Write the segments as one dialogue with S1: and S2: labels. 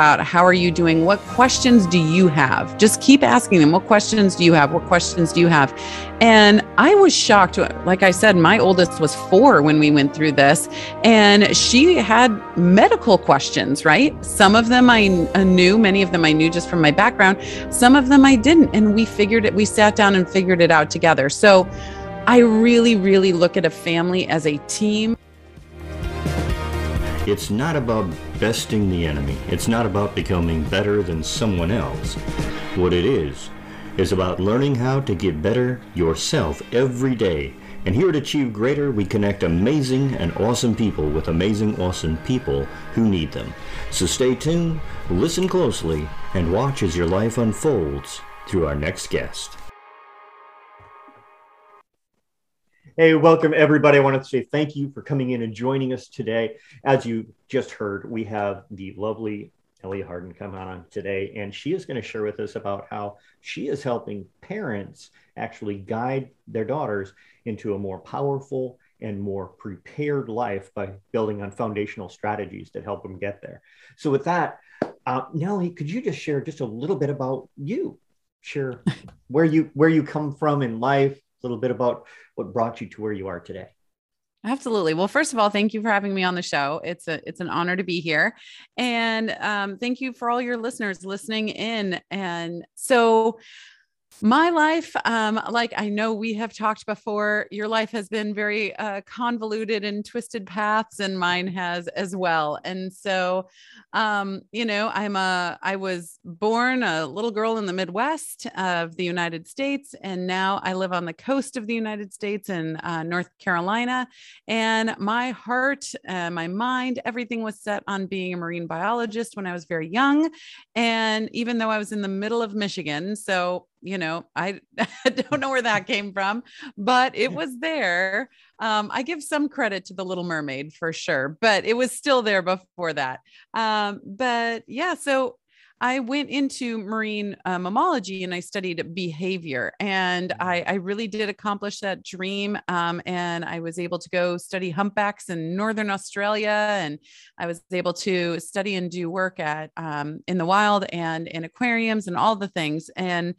S1: about how are you doing? What questions do you have? Just keep asking them, what questions do you have? What questions do you have? And I was shocked. Like I said, my oldest was four when we went through this, and she had medical questions, right? Some of them I uh, knew, many of them I knew just from my background, some of them I didn't. And we figured it, we sat down and figured it out together. So I really, really look at a family as a team.
S2: It's not about besting the enemy. It's not about becoming better than someone else. What it is, is about learning how to get better yourself every day. And here at Achieve Greater, we connect amazing and awesome people with amazing, awesome people who need them. So stay tuned, listen closely, and watch as your life unfolds through our next guest.
S3: Hey, welcome everybody. I wanted to say thank you for coming in and joining us today. As you just heard, we have the lovely Ellie Harden come on today, and she is going to share with us about how she is helping parents actually guide their daughters into a more powerful and more prepared life by building on foundational strategies that help them get there. So, with that, uh, Nellie, could you just share just a little bit about you? Share where you where you come from in life, a little bit about what brought you to where you are today.
S1: Absolutely. Well, first of all, thank you for having me on the show. It's a it's an honor to be here, and um, thank you for all your listeners listening in. And so, my life um, like i know we have talked before your life has been very uh, convoluted and twisted paths and mine has as well. And so um, you know i'm a i was born a little girl in the midwest of the united states and now i live on the coast of the united states in uh, north carolina. And my heart uh, my mind everything was set on being a marine biologist when i was very young. And even though i was in the middle of michigan so you know, I, don't know where that came from, but it was there. Um, I give some credit to the Little Mermaid for sure, but it was still there before that. Um, but yeah, so I went into marine uh, mammalogy and I studied behavior, and mm-hmm. I, I really did accomplish that dream. Um, and I was able to go study humpbacks in northern Australia, and I was able to study and do work at um, in the wild and in aquariums and all the things. And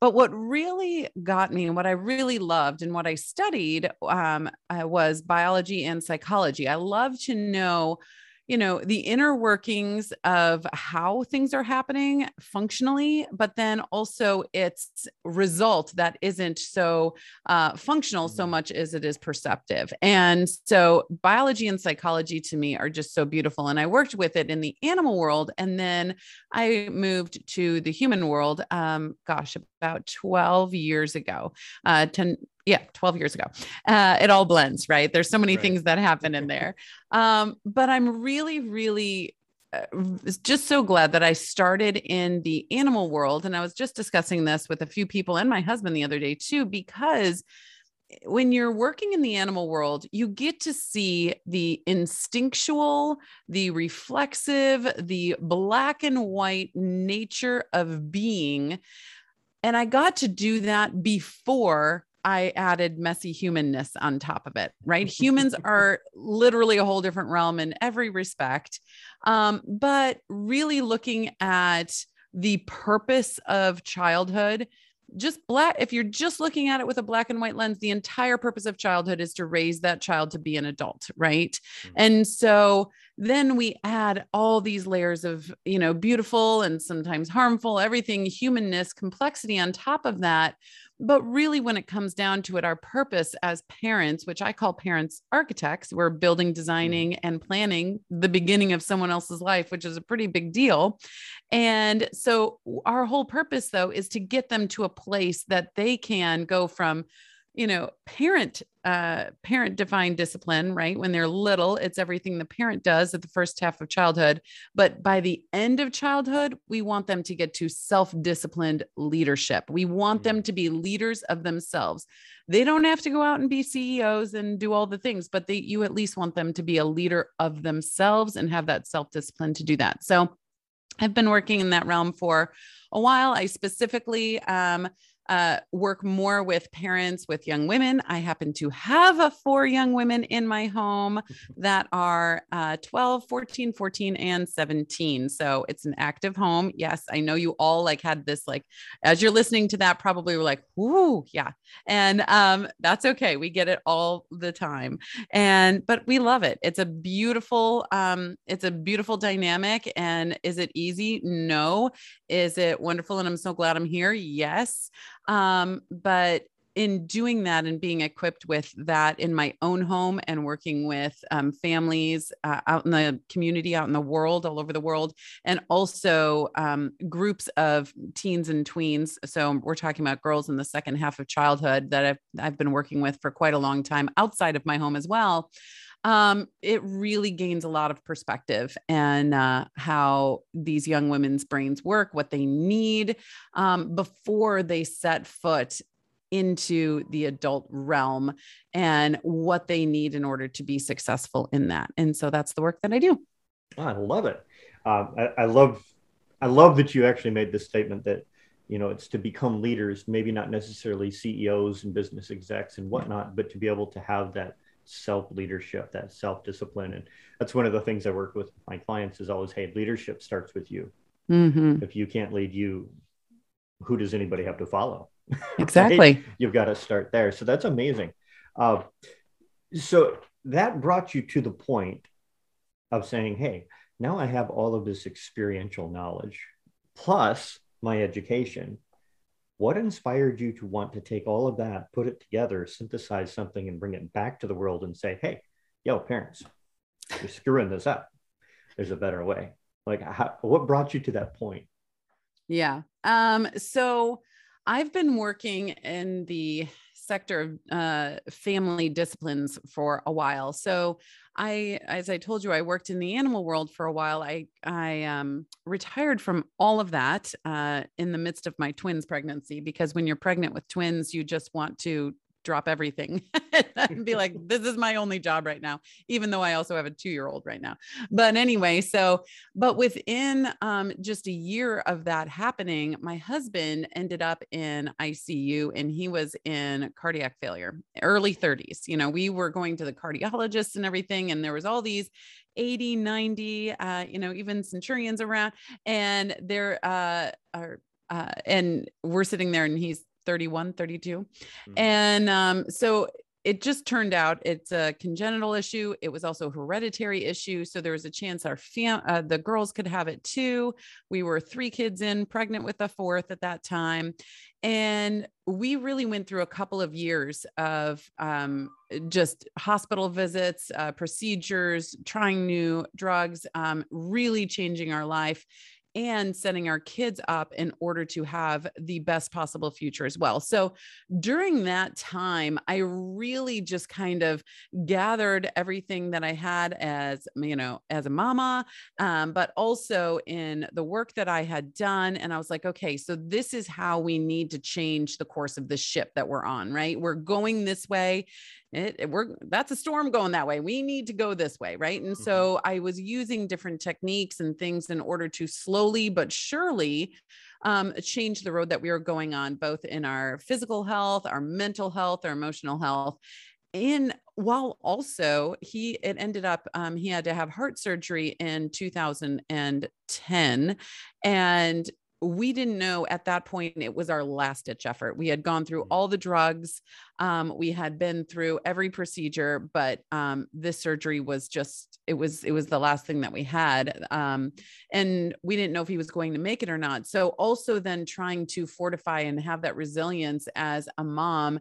S1: but what really got me and what I really loved and what I studied um, uh, was biology and psychology. I love to know you know the inner workings of how things are happening functionally but then also its result that isn't so uh, functional so mm-hmm. much as it is perceptive and so biology and psychology to me are just so beautiful and i worked with it in the animal world and then i moved to the human world um, gosh about 12 years ago uh, 10 yeah 12 years ago uh, it all blends right there's so many right. things that happen in there um, but i'm really really uh, just so glad that I started in the animal world. And I was just discussing this with a few people and my husband the other day too, because when you're working in the animal world, you get to see the instinctual, the reflexive, the black and white nature of being. And I got to do that before I added messy humanness on top of it, right? Humans are literally a whole different realm in every respect. Um, but really looking at the purpose of childhood, just black, if you're just looking at it with a black and white lens, the entire purpose of childhood is to raise that child to be an adult, right? Mm-hmm. And so then we add all these layers of, you know, beautiful and sometimes harmful, everything, humanness, complexity on top of that but really, when it comes down to it, our purpose as parents, which I call parents architects, we're building, mm. designing, and planning the beginning of someone else's life, which is a pretty big deal. And so, our whole purpose, though, is to get them to a place that they can go from you know parent uh parent defined discipline right? When they're little it's everything the parent does at the first half of childhood. But by the end of childhood we want them to get to self disciplined leadership. We want them to be leaders of themselves. They don't have to go out and be CEOs and do all the things but they you at least want them to be a leader of themselves and have that self discipline to do that. So I've been working in that realm for a while. I specifically um, uh, work more with parents with young women. I happen to have a four young women in my home that are uh, 12, 14, 14, and 17. So it's an active home. Yes, I know you all like had this, like, as you're listening to that, probably were like, whoo, yeah. And um, that's okay. We get it all the time. And, but we love it. It's a beautiful, um, it's a beautiful dynamic. And is it easy? No. Is it wonderful? And I'm so glad I'm here. Yes. Um, but in doing that and being equipped with that in my own home and working with um, families uh, out in the community, out in the world, all over the world, and also um, groups of teens and tweens. So we're talking about girls in the second half of childhood that I've, I've been working with for quite a long time outside of my home as well. Um, it really gains a lot of perspective and uh, how these young women's brains work, what they need um, before they set foot into the adult realm and what they need in order to be successful in that. And so that's the work that I do.
S3: Oh, I love it. Um, I, I love, I love that you actually made this statement that you know it's to become leaders maybe not necessarily ceos and business execs and whatnot but to be able to have that self leadership that self discipline and that's one of the things i work with my clients is always hey leadership starts with you mm-hmm. if you can't lead you who does anybody have to follow
S1: Exactly. right?
S3: You've got to start there. So that's amazing. Uh, so that brought you to the point of saying, hey, now I have all of this experiential knowledge plus my education. What inspired you to want to take all of that, put it together, synthesize something, and bring it back to the world and say, hey, yo, parents, you're screwing this up. There's a better way. Like, how, what brought you to that point?
S1: Yeah. Um, so I've been working in the sector of uh, family disciplines for a while. So I, as I told you, I worked in the animal world for a while. I I um, retired from all of that uh, in the midst of my twins' pregnancy because when you're pregnant with twins, you just want to drop everything and be like, this is my only job right now, even though I also have a two year old right now. But anyway, so, but within um, just a year of that happening, my husband ended up in ICU and he was in cardiac failure, early 30s. You know, we were going to the cardiologist and everything, and there was all these 80, 90, uh, you know, even centurions around, and there uh, are. Uh, and we're sitting there and he's 31, 32. Mm-hmm. And um, so it just turned out it's a congenital issue. It was also a hereditary issue. So there was a chance our fam- uh, the girls could have it too. We were three kids in, pregnant with a fourth at that time. And we really went through a couple of years of um, just hospital visits, uh, procedures, trying new drugs, um, really changing our life and setting our kids up in order to have the best possible future as well. So during that time, I really just kind of gathered everything that I had as, you know, as a mama, um, but also in the work that I had done. And I was like, okay, so this is how we need to change the course of the ship that we're on, right? We're going this way it, it, we're that's a storm going that way we need to go this way right and mm-hmm. so i was using different techniques and things in order to slowly but surely um, change the road that we were going on both in our physical health our mental health our emotional health and while also he it ended up um, he had to have heart surgery in 2010 and we didn't know at that point it was our last ditch effort. We had gone through mm. all the drugs, um, we had been through every procedure, but um, this surgery was just it was it was the last thing that we had, um, and we didn't know if he was going to make it or not. So also then trying to fortify and have that resilience as a mom,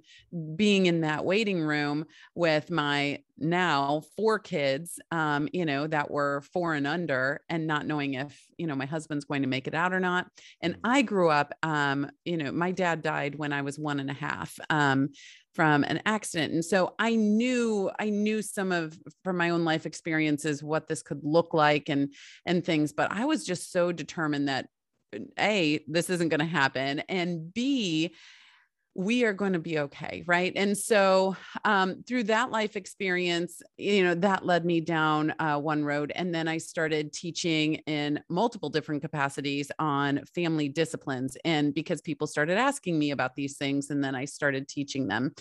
S1: being in that waiting room with my now four kids um, you know that were four and under and not knowing if you know my husband's going to make it out or not and mm. i grew up um, you know my dad died when i was one and a half um, from an accident and so i knew i knew some of from my own life experiences what this could look like and and things but i was just so determined that a this isn't going to happen and b we are going to be okay right? And so um, through that life experience you know that led me down uh, one road and then i started teaching in multiple different capacities on family disciplines and because people started asking me about these things and then i started teaching them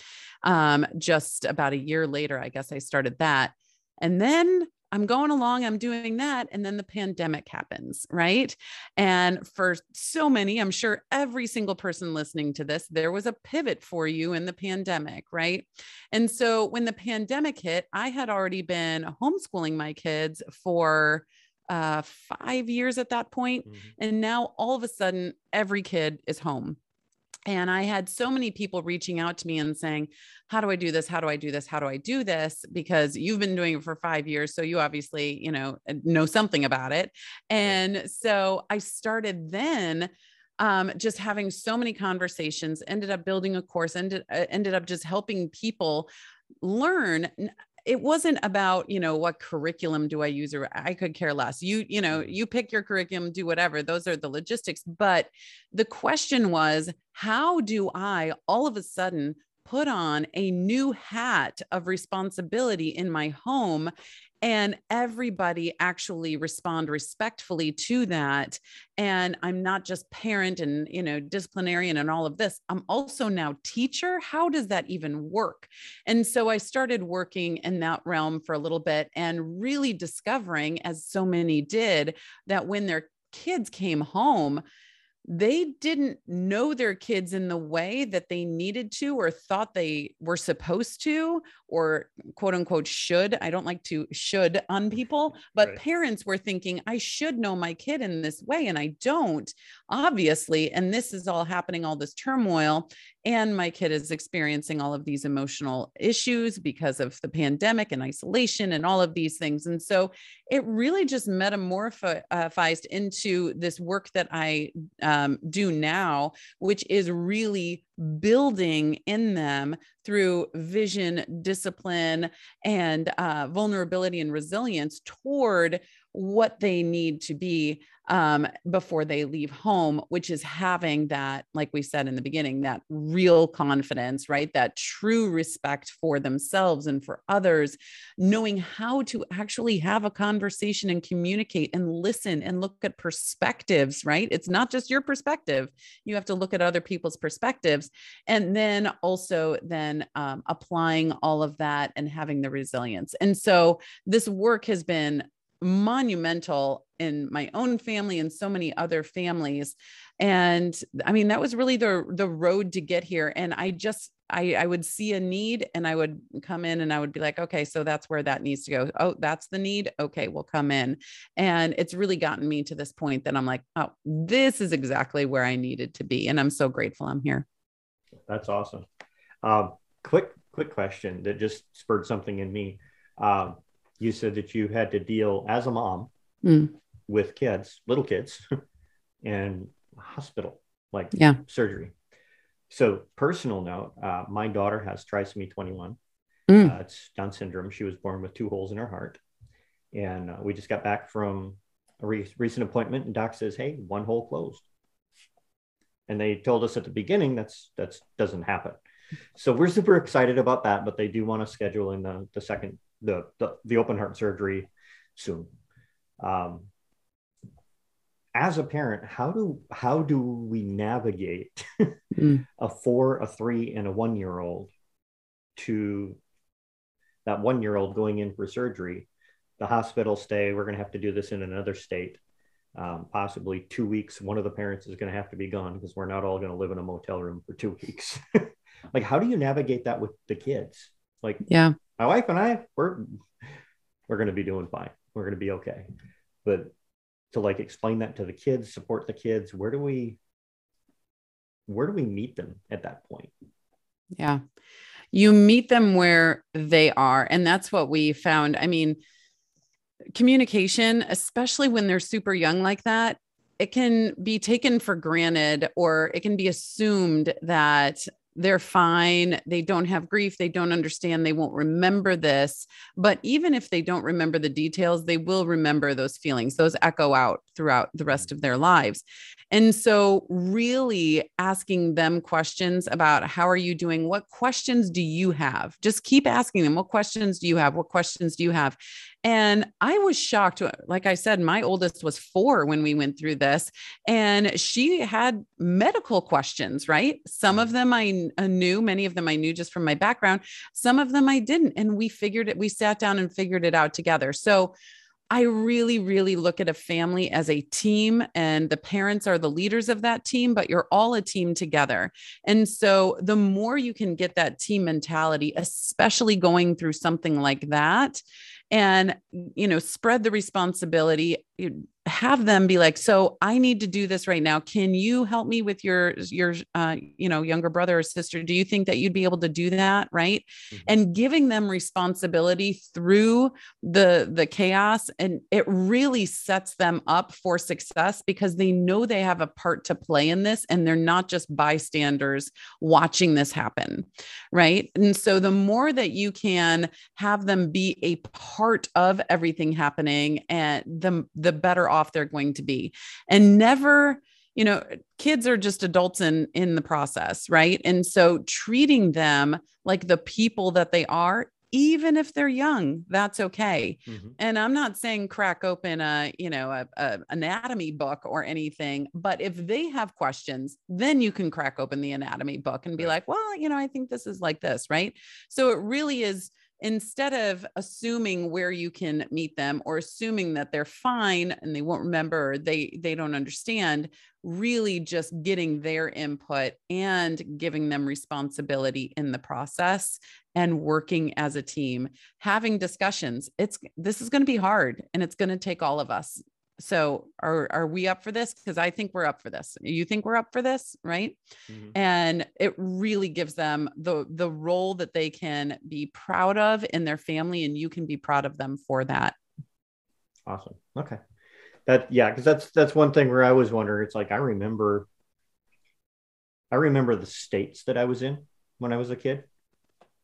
S1: um, just about a year later i guess i started that. And then I'm going along, I'm doing that. And then the pandemic happens, right? And for so many, I'm sure every single person listening to this, there was a pivot for you in the pandemic, right? And so when the pandemic hit, I had already been homeschooling my kids for uh, five years at that point. Mm-hmm. And now all of a sudden, every kid is home. And I had so many people reaching out to me and saying, How do I do this? How do I do this? How do I do this? Because you've been doing it for five years. So you obviously, you know, uh, know something about it. And so I started then um, just having so many conversations, ended up building a course, ended, uh, ended up just helping people learn it wasn't about you know what curriculum do i use or i could care less you you know mm-hmm. you pick your curriculum do whatever those are the logistics but the question was how do i all of a sudden put on a new hat of responsibility in my home and everybody actually respond respectfully to that. And i'm not just parent and you know disciplinarian and all of this. I'm also now teacher. How does that even work? And so i started working in that realm for a little bit and really discovering as so many did that when their kids came home they didn't know their kids in the way that they needed to or thought they were supposed to or quote unquote should i don't like to should on people but right. parents were thinking i should know my kid in this way and i don't obviously and this is all happening all this turmoil and my kid is experiencing all of these emotional issues because of the pandemic and isolation and all of these things and so it really just metamorphized into this work that i um, do now which is really building in them through vision discipline and uh, vulnerability and resilience toward what they need to be um, before they leave home, which is having that, like we said in the beginning, that real confidence, right? That true respect for themselves and for others, knowing how to actually have a conversation and communicate and listen and look at perspectives, right? It's not just your perspective. You have to look at other people's perspectives. And then also then um, applying all of that and having the resilience. And so this work has been monumental in my own family and so many other families and i mean that was really the the road to get here and i just I, I would see a need and I would come in and I would be like, okay, so that's where that needs to go. Oh, that's the need. Okay, we'll come in. And it's really gotten me to this point that I'm like, oh, this is exactly where I needed to be. And I'm so grateful I'm here.
S3: That's awesome. Um, quick, quick question that just spurred something in me. Um, you said that you had to deal as a mom mm. with kids, little kids, and hospital, like yeah. surgery. So, personal note, uh, my daughter has trisomy 21. Mm. Uh, it's Down syndrome. She was born with two holes in her heart. And uh, we just got back from a re- recent appointment, and doc says, Hey, one hole closed. And they told us at the beginning that's that's doesn't happen. So we're super excited about that, but they do want to schedule in the, the second the, the, the open heart surgery soon. Um, as a parent, how do how do we navigate mm. a four, a three, and a one year old to that one year old going in for surgery? The hospital stay. We're going to have to do this in another state. Um, possibly two weeks. One of the parents is going to have to be gone because we're not all going to live in a motel room for two weeks. like, how do you navigate that with the kids? Like,
S1: yeah,
S3: my wife and I, we're we're going to be doing fine. We're going to be okay. But to like explain that to the kids, support the kids, where do we where do we meet them at that point?
S1: Yeah. You meet them where they are. And that's what we found. I mean, communication, especially when they're super young like that, it can be taken for granted or it can be assumed that they're fine. They don't have grief. They don't understand. They won't remember this. But even if they don't remember the details, they will remember those feelings. Those echo out throughout the rest mm-hmm. of their lives. And so, really asking them questions about how are you doing? What questions do you have? Just keep asking them, what questions do you have? What questions do you have? And I was shocked. Uh, like I said, my oldest was four when we went through this, and she had medical questions, right? Some of mm. them I uh, knew, many of them I knew just from my background, some of them I didn't. And we figured it, we sat down and figured it out together. So, I really, really look at a family as a team, and the parents are the leaders of that team, but you're all a team together. And so, the more you can get that team mentality, especially going through something like that, and you know spread the responsibility have them be like so i need to do this right now. Can you help me with your your uh, you know younger brother or sister? Do you think that you'd be able to do that? Right? Mm-hmm. and giving them responsibility through the the chaos and it really sets them up for success because they know they have a part to play in this and they're not just bystanders watching this happen. Right? And so the more that you can have them be a part of everything happening and the the better off they're going to be and never you know kids are just adults in in the process right and so treating them like the people that they are even if they're young that's okay mm-hmm. and i'm not saying crack open a you know a, a, anatomy book or anything but if they have questions then you can crack open the anatomy book and be right. like well you know i think this is like this right so it really is instead of assuming where you can meet them or assuming that they're fine and they won't remember they they don't understand really just getting their input and giving them responsibility in the process and working as a team having discussions. It's this is going to be hard and it's going to take all of us so are are we up for this? Because i think we're up for this. You think we're up for this right? Mm-hmm. and it really gives them the the role that they can be proud of in their family and you can be proud of them for that.
S3: Awesome. Okay. That yeah because that's that's one thing where i was wondering. It's like i remember i remember the states that i was in when i was a kid.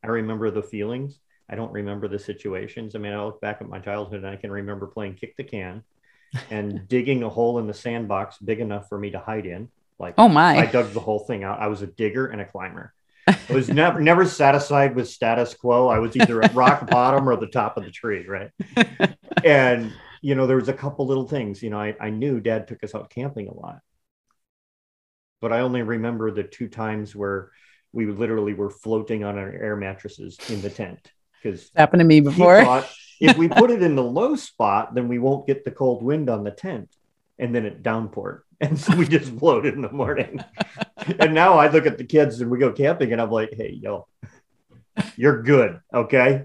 S3: I remember the feelings. I don't remember the situations. I mean i look back at my childhood and i can remember playing kick the can and digging a hole in the sandbox big enough for me to hide in. Like,
S1: oh my!
S3: I dug the whole thing out. I was a digger and a climber. I was never never satisfied with status quo. I was either at rock bottom or the top of the tree, right? and you know, there was a couple little things. You know, I, I knew Dad took us out camping a lot, but I only remember the two times where we literally were floating on our air mattresses in the tent because
S1: happened to me before. Thought,
S3: if we put it in the low spot, then we won't get the cold wind on the tent. And then it downpoured. And so we just floated in the morning. and now I look at the kids and we go camping and I'm like, hey, yo, you're good. Okay.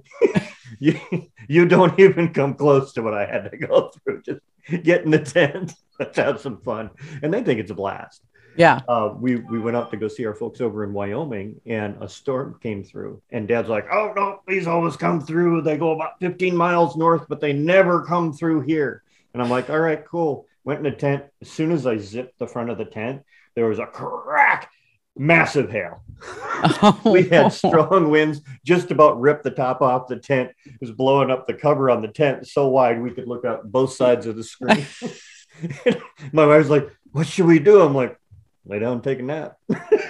S3: you, you don't even come close to what I had to go through. Just get in the tent. Let's have some fun. And they think it's a blast.
S1: Yeah.
S3: Uh, we we went out to go see our folks over in Wyoming, and a storm came through. And Dad's like, "Oh no, these always come through. They go about 15 miles north, but they never come through here." And I'm like, "All right, cool." Went in the tent. As soon as I zipped the front of the tent, there was a crack, massive hail. Oh. we had strong winds, just about ripped the top off the tent. It was blowing up the cover on the tent so wide we could look out both sides of the screen. My wife's like, "What should we do?" I'm like, lay down and take a nap.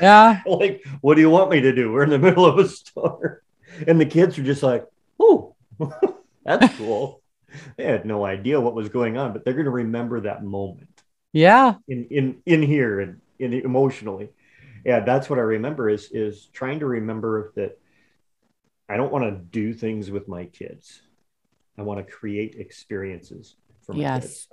S1: Yeah.
S3: like, what do you want me to do? We're in the middle of a storm. And the kids are just like, oh, that's cool. they had no idea what was going on, but they're going to remember that moment.
S1: Yeah.
S3: In in in here and in emotionally. Yeah, that's what I remember is is trying to remember that I don't want to do things with my kids. I want to create experiences for my yes. kids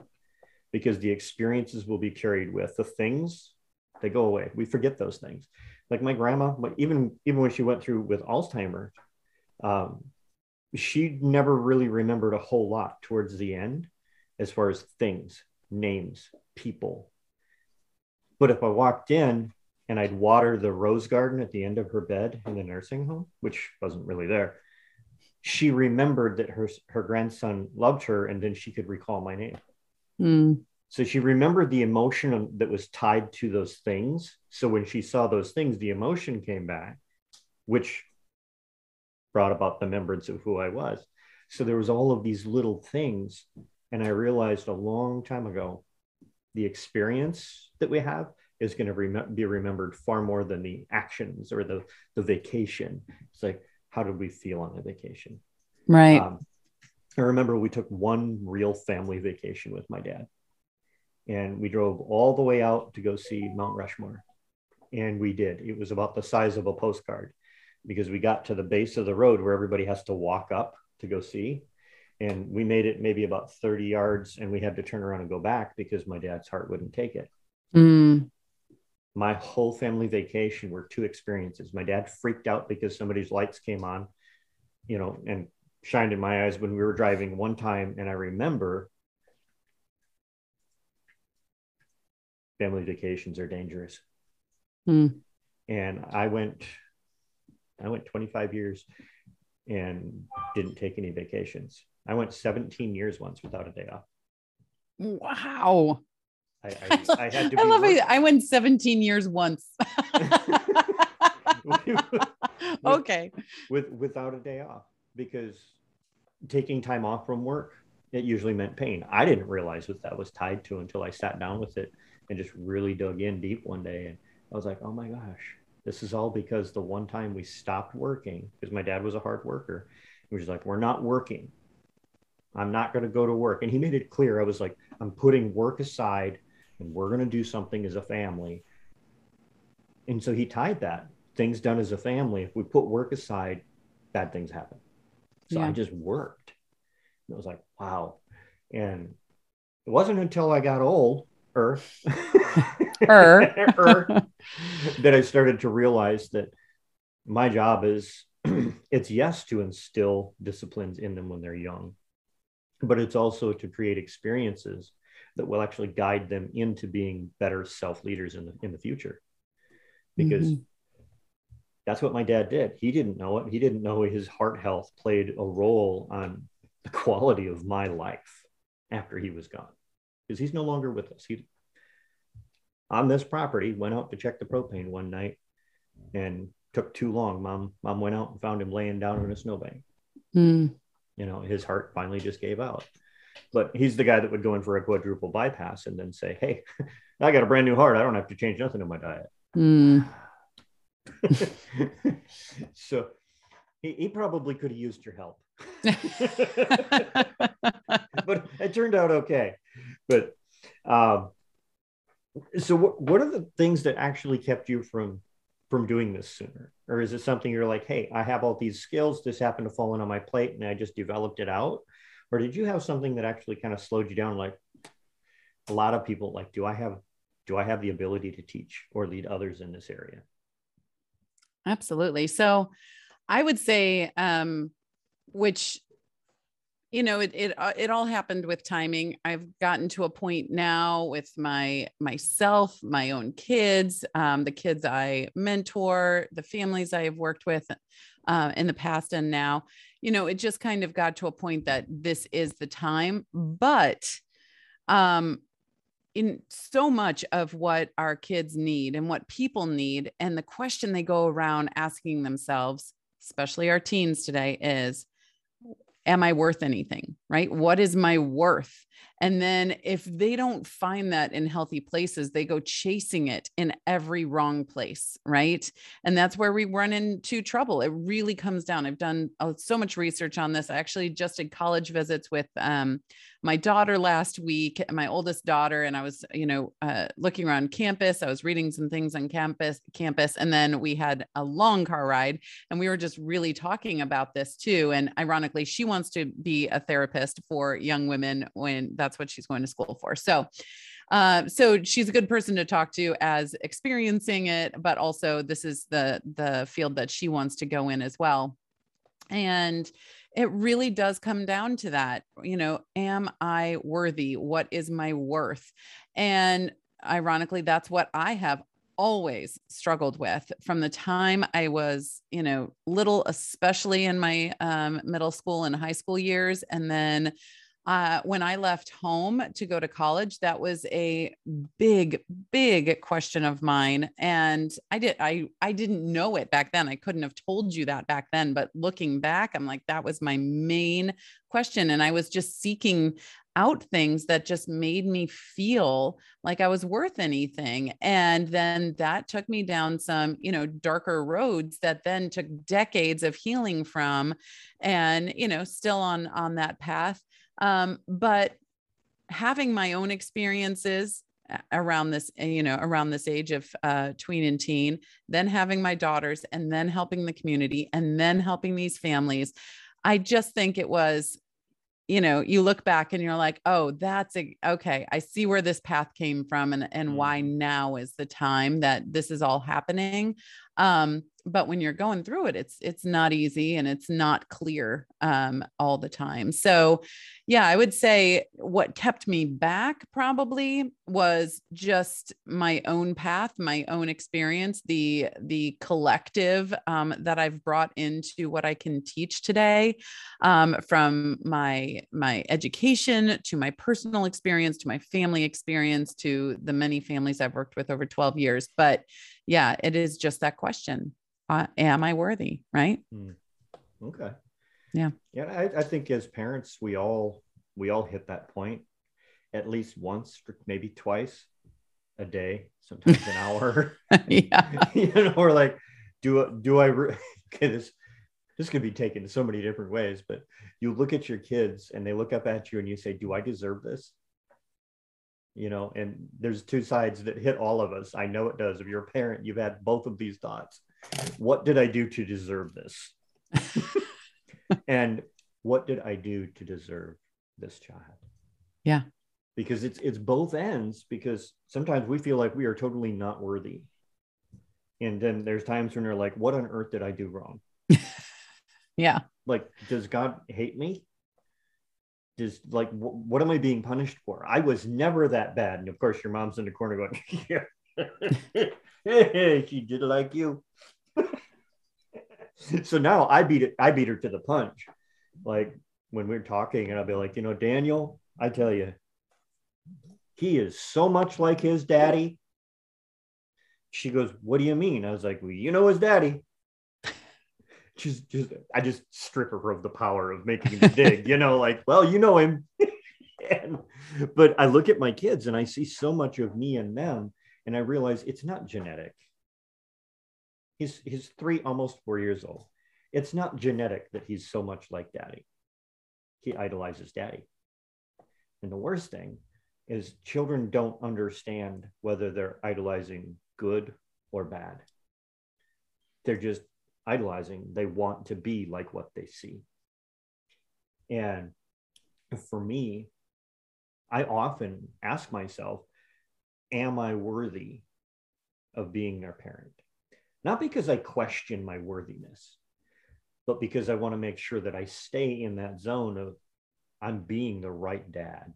S3: because the experiences will be carried with the things they go away. We forget those things. Like my grandma, even even when she went through with Alzheimer's, um, she never really remembered a whole lot towards the end, as far as things, names, people. But if I walked in and I'd water the rose garden at the end of her bed in the nursing home, which wasn't really there, she remembered that her her grandson loved her, and then she could recall my name.
S1: Mm.
S3: So she remembered the emotion that was tied to those things. So when she saw those things, the emotion came back, which brought about the remembrance of who I was. So there was all of these little things. And I realized a long time ago, the experience that we have is going to rem- be remembered far more than the actions or the, the vacation. It's like, how did we feel on the vacation?
S1: Right.
S3: Um, I remember we took one real family vacation with my dad, and we drove all the way out to go see Mount Rushmore. And we did. It was about the size of a postcard because we got to the base of the road where everybody has to walk up to go see. And we made it maybe about 30 yards, and we had to turn around and go back because my dad's heart wouldn't take it.
S1: Mm.
S3: My whole family vacation were two experiences. My dad freaked out because somebody's lights came on, you know, and shined in my eyes when we were driving one time. And I remember family vacations are dangerous.
S1: Mm.
S3: And I went, I went 25 years and didn't take any vacations. I went 17 years once without a day off.
S1: Wow.
S3: I, I, I had to.
S1: I love it. I went 17 years once. okay.
S3: with without a day off because taking time off from work it usually meant pain i didn't realize what that was tied to until i sat down with it and just really dug in deep one day and i was like oh my gosh this is all because the one time we stopped working because my dad was a hard worker he was like we're not working. I'm not going to go to work. And he made it clear i was like i'm putting work aside and we're going to do something as a family. And so he tied that things done as a family if we put work aside bad things happen. So
S1: Yeah.
S3: i just worked. And it was like wow. And it wasn't until i got old er,
S1: Er.
S3: er, that i started to realize that my job is it's yes to instill disciplines in them when they're young but it's also to create experiences that will actually guide them into being better self leaders in the in the future because
S1: Mhm.
S3: that's what my dad did. He didn't know it. He didn't know his heart health played a role on the quality of my life after he was gone because he's no longer with us. He on this property went out to check the propane one night and took too long. Mom, mom went out and found him laying down in a snowbank.
S1: Mm.
S3: You know, his heart finally just gave out. But he's the guy that would go in for a quadruple bypass and then say, Hey, I got a brand new heart. I don't have to change nothing in my diet.
S1: Mm.
S3: so he, he probably could have used your help. but it turned out okay. But um, so what, what are the things that actually kept you from from doing this sooner? Or is it something you're like, hey, I have all these skills, this happened to fall in on my plate and I just developed it out? Or did you have something that actually kind of slowed you down? Like a lot of people like, do I have do I have the ability to teach or lead others in this area?
S1: Absolutely. So I would say, um, which, you know, it, it, uh, it all happened with timing. I've gotten to a point now with my, myself, my own kids, um, the kids I mentor, the families I have worked with, uh, in the past and now, you know, it just kind of got to a point that this is the time, but, um, in so much of what our kids need and what people need and the question they go around asking themselves especially our teens today is am i worth anything right? What is my worth and then if they don't find that in healthy places they go chasing it in every wrong place right and that's where we run into trouble it really comes down i've done uh, so much research on this i actually just did college visits with um, my daughter last week, my oldest daughter, and I was, you know, uh, looking around campus. I was reading some things on campus, campus, and then we had a long car ride, and we were just really talking about this too. And ironically, she wants to be a therapist for young women when that's what she's going to school for. So, uh, so she's a good person to talk to as experiencing it, but also this is the the field that she wants to go in as well. And it really does come down to that you know am i worthy what is my worth and ironically that's what i have always struggled with from the time i was you know little especially in my um, middle school and high school years and then uh, when I left home to go to college, that was a big, big question of mine. And I did, I, I didn't know it back then. I couldn't have told you that back then. But looking back, I'm like, that was my main question. And I was just seeking out things that just made me feel like I was worth anything. And then that took me down some, you know, darker roads that then took decades of healing from and, you know, still on on that path. Um, but having my own experiences around this you know around this age of uh, tween and teen then having my daughters and then helping the community and then helping these families i just think it was you know you look back and you're like oh that's a, okay i see where this path came from and and why mm-hmm. now is the time that this is all happening um but when you're going through it it's it's not easy and it's not clear um, all the time. So yeah i would say what kept me back probably was just my own path my own experience the the collective um, that i've brought into what i can teach today um, from my my education to my personal experience to my family experience to the many families i've worked with over 12 years. But yeah it is just that question uh, am I worthy? Right. Mm.
S3: Okay.
S1: Yeah.
S3: Yeah. I, I think as parents, we all, we all hit that point at least once, maybe twice a day, sometimes an hour. yeah. you know, we're like, do, do I, re- okay, this, this could be taken so many different ways, but you look at your kids and they look up at you and you say, do I deserve this? You know, and there's two sides that hit all of us. I know it does. If you're a parent, you've had both of these thoughts what did I do to deserve this? and what did I do to deserve this child?
S1: Yeah.
S3: Because it's it's both ends because sometimes we feel like we are totally not worthy. And then there's times when you're like, what on earth did I do wrong?
S1: yeah.
S3: Like, does God hate me? Does like wh- what am I being punished for? I was never that bad. And of course your mom's in the corner going, Yeah. she did like you. so now I beat it. I beat her to the punch. Like when we're talking, and I'll be like, you know, Daniel, I tell you, he is so much like his daddy. She goes, "What do you mean?" I was like, "Well, you know his daddy." Just, just, I just strip her of the power of making him dig. you know, like, well, you know him. and, but I look at my kids and I see so much of me and them, and I realize it's not genetic He's he's three, almost four years old. It's not genetic that he's so much like daddy. He idolizes daddy. And the worst thing is children don't understand whether they're idolizing good or bad. They're just idolizing. They want to be like what they see. And for me, I often ask myself, am I worthy of being their parent? not because I question my worthiness, but because I want to make sure that I stay in that zone of I'm being the right dad.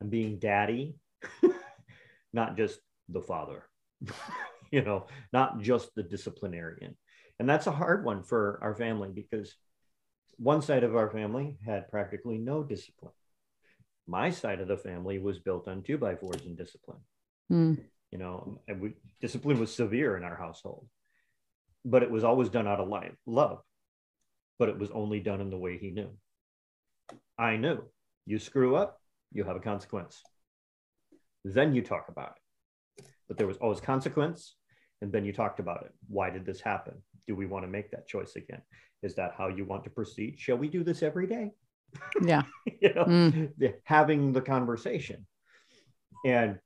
S3: I'm being daddy, not just the father, you know, not just the disciplinarian. And that's a hard one for our family because one side of our family had practically no discipline. My side of the family was built on two by fours and discipline. Mm you know and we discipline was severe in our household but it was always done out of life, love. But it was only done in the way he knew. I knew you screw up you have a consequence. Then you talk about it. But there was always consequence and then you talked about it. Why did this happen do we want to make that choice again is that how you want to proceed shall we do this every day
S1: yeah
S3: you know mm. having the conversation and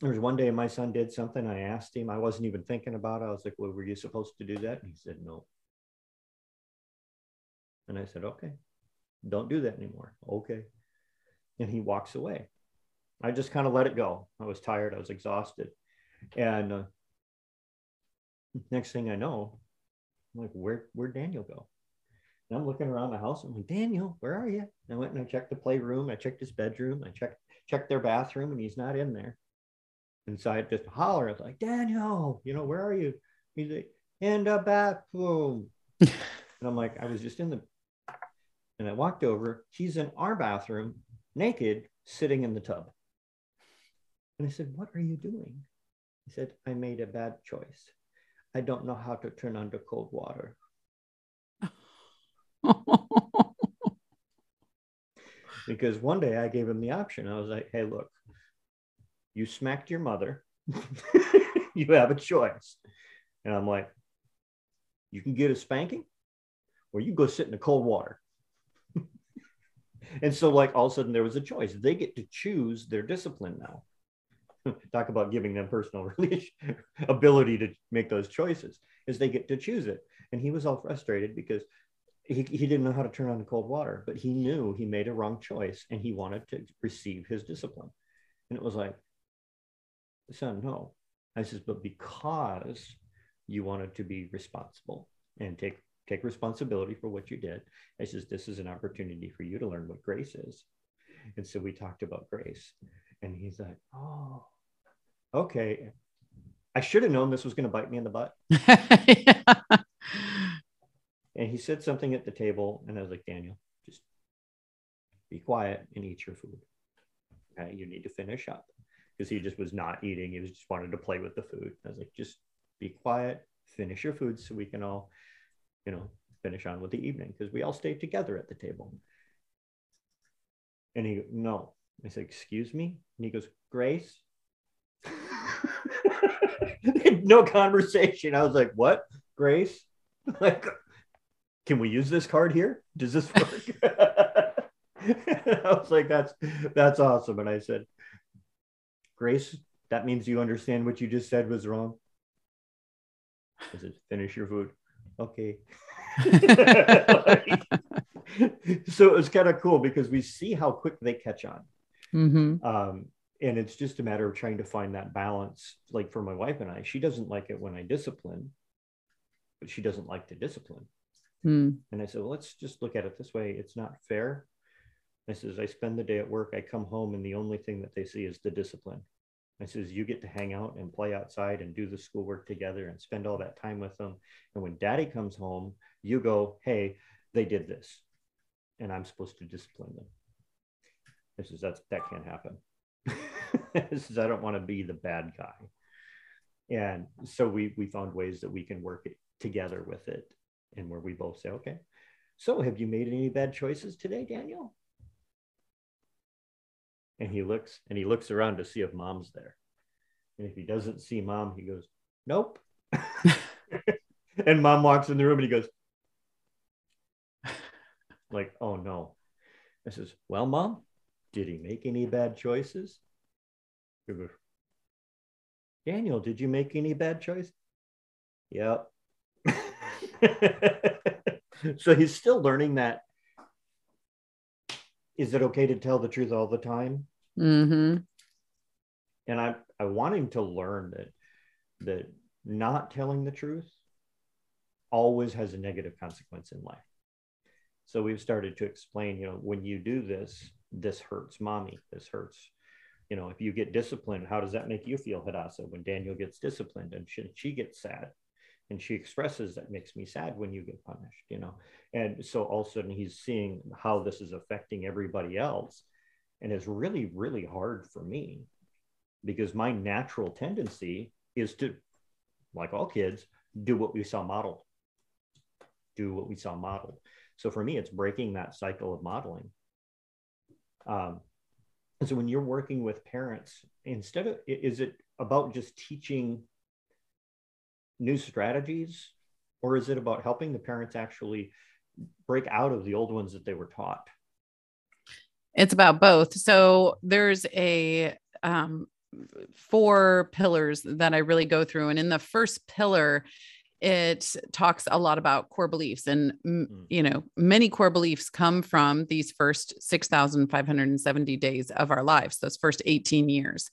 S3: there was one day my son did something. I asked him, I wasn't even thinking about it. I was like, Well, were you supposed to do that? And he said, No. And I said, Okay, don't do that anymore. Okay. And he walks away. I just kind of let it go. I was tired. I was exhausted. And uh, next thing I know, I'm like, where, where'd Daniel go? And I'm looking around the house. I'm like, Daniel, where are you? And I went and I checked the playroom. I checked his bedroom. I checked checked their bathroom, and he's not in there. And so I just holler. I was like, Daniel, you know, where are you? He's like, in the bathroom. and I'm like, I was just in the. And I walked over. He's in our bathroom, naked, sitting in the tub. And I said, What are you doing? He said, I made a bad choice. I don't know how to turn on the cold water. because one day I gave him the option. I was like, hey, look, you smacked your mother. you have a choice. And I'm like, you can get a spanking or you go sit in the cold water. and so, like, all of a sudden, there was a choice. They get to choose their discipline now. Talk about giving them personal ability to make those choices, is they get to choose it. And he was all frustrated because he, he didn't know how to turn on the cold water, but he knew he made a wrong choice and he wanted to receive his discipline. And it was like, son, no. I says, but because you wanted to be responsible and take take responsibility for what you did, I says, this is an opportunity for you to learn what grace is. And so we talked about grace. And he's like, oh, okay. I should have known this was going to bite me in the butt. yeah. And he said something at the table, and I was like, Daniel, just be quiet and eat your food. Okay, you need to finish up because he just was not eating. He was just wanted to play with the food. I was like, just be quiet, finish your food so we can all, you know, finish on with the evening because we all stayed together at the table. And he, no. I said, excuse me? And he goes, Grace? no conversation. I was like, what? Grace? like, can we use this card here? Does this work? I was like, that's that's awesome. And I said, Grace, that means you understand what you just said was wrong. I said, finish your food. Okay. like, so it was kind of cool because we see how quick they catch on. Mm-hmm. Um, and it's just a matter of trying to find that balance. Like for my wife and I, she doesn't like it when I discipline, but she doesn't like to discipline. Mm. And I said, well, let's just look at it this way. It's not fair. I says, I spend the day at work. I come home and the only thing that they see is the discipline. I says, you get to hang out and play outside and do the schoolwork together and spend all that time with them. And when daddy comes home, you go, hey, they did this. And I'm supposed to discipline them. I says, that's, that can't happen. Says, I don't want to be the bad guy. And so we, we found ways that we can work it together with it and where we both say, okay, so have you made any bad choices today, Daniel? And he looks and he looks around to see if mom's there. And if he doesn't see mom, he goes, nope. and mom walks in the room and he goes, like, oh no. I says, well, mom, did he make any bad choices? He Daniel, did you make any bad choice? Yep. so he's still learning that. Is it okay to tell the truth all the time? Mm-hmm. And I, I want him to learn that that not telling the truth always has a negative consequence in life. So we've started to explain, you know, when you do this, this hurts mommy, this hurts. You know, if you get disciplined, how does that make you feel, Hadassah, when Daniel gets disciplined and she, she gets sad? and she expresses that makes me sad when you get punished you know? And so all of a sudden he's seeing how this is affecting everybody else. And it's really really hard for me because my natural tendency is to like all kids do what we saw modeled. Do what we saw modeled. So for me it's breaking that cycle of modeling. Um, so when you're working with parents instead of is it about just teaching new strategies? Or is it about helping the parents actually break out of the old ones that they were taught?
S1: It's about both. So there's a um, four pillars that i really go through. And in the first pillar it talks a lot about core beliefs and mm. you know many core beliefs come from these first 6570 days of our lives those first 18 years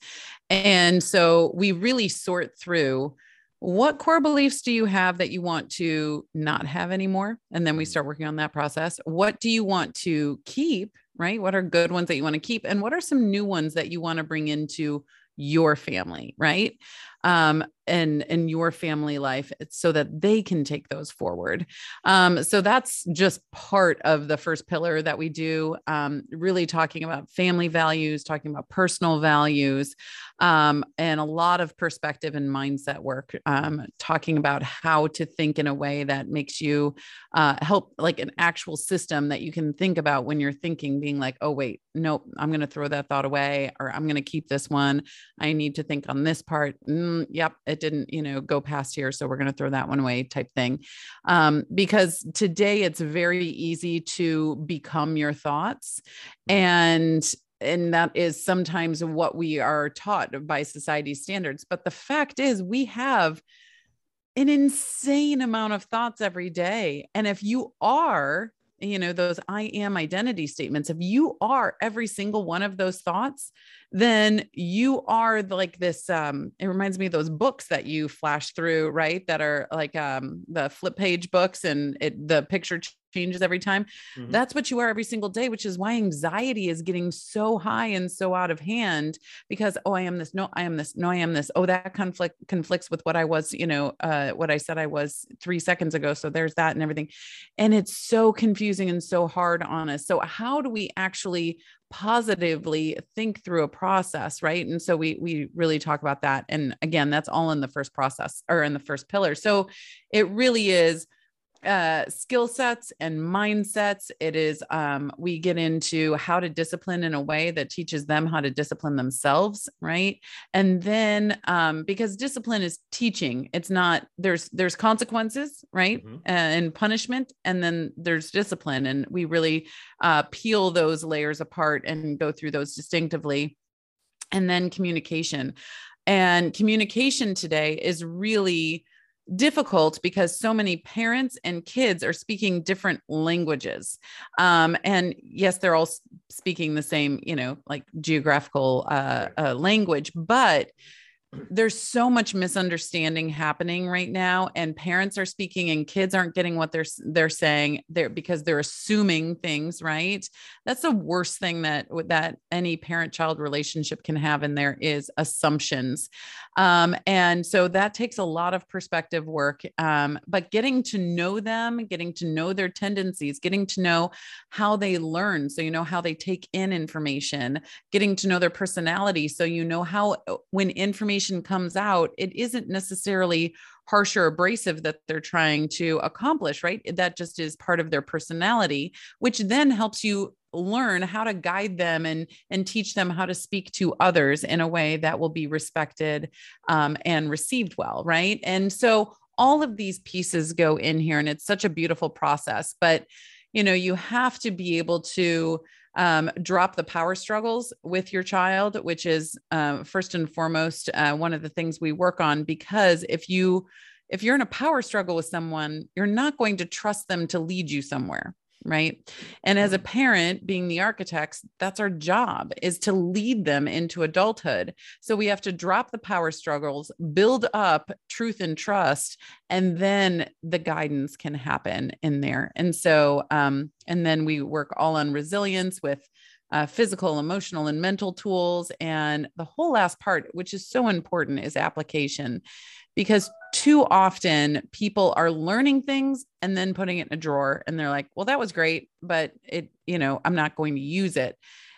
S1: and so we really sort through what core beliefs do you have that you want to not have anymore? And then we mm. start working on that process. What do you want to keep? Right? What are good ones that you want to keep? And what are some new ones that you want to bring into your family? Right? Um, and in your family life so that they can take those forward. Um, so that's just part of the first pillar that we do um, really talking about family values talking about personal values um, and a lot of perspective and mindset work um, talking about how to think in a way that makes you uh, help like an actual system that you can think about when you're thinking being like oh wait nope i'm going to throw that thought away or i'm going to keep this one. I need to think on this part. mm, yep it didn't you know go past here so we're going to throw that one away type thing. Um, because today it's very easy to become your thoughts and and that is sometimes what we are taught by society standards. But the fact is we have an insane amount of thoughts every day and if you are you know those i am identity statements if you are every single one of those thoughts then you are like this um it reminds me of those books that you flash through right? That are like um the flip page books and it the picture changes every time. Mm-hmm. That's what you are every single day, which is why anxiety is getting so high and so out of hand because, oh, I am this. No, I am this. No, I am this. Oh, that conflict conflicts with what I was, you know, uh, what I said I was three seconds ago. So there's that and everything. And it's so confusing and so hard on us. So, how do we actually positively think through a process right and so we we really talk about that and again that's all in the first process or in the first pillar so it really is uh, skill sets and mindsets. It is, um, we get into how to discipline in a way that teaches them how to discipline themselves, right? And then, um, because discipline is teaching, it's not, there's, there's consequences, right? Mm-hmm. and punishment, and then there's discipline. And we really uh, peel those layers apart and go through those distinctively. And then communication. And communication today is really, difficult because so many parents and kids are speaking different languages um, and yes they're all speaking the same you know like geographical uh, uh, language but there's so much misunderstanding happening right now and parents are speaking and kids aren't getting what they're they're saying. There because they're assuming things right? That's the worst thing that that any parent child relationship can have in there is assumptions. Um, and so that takes a lot of perspective work um, but getting to know them getting to know their tendencies getting to know how they learn so you know how they take in information getting to know their personality so you know how when information information comes out, it isn't necessarily harsh or abrasive that they're trying to accomplish, right? That just is part of their personality, which then helps you learn how to guide them and and teach them how to speak to others in a way that will be respected um, and received well right and so all of these pieces go in here and it's such a beautiful process but you know you have to be able to um, drop the power struggles with your child, which is uh, first and foremost uh, one of the things we work on. Because if you if you're in a power struggle with someone, you're not going to trust them to lead you somewhere right and as a mm-hmm. parent being the architects that's our job is to lead them into adulthood so we have to drop the power struggles build up truth and trust and then the guidance can happen in there and so um and then we work all on resilience with uh, physical, emotional, and mental tools. And the whole last part, which is so important, is application because too often people are learning things and then putting it in a drawer and they're like, well, that was great, but it, you know, I'm not going to use it.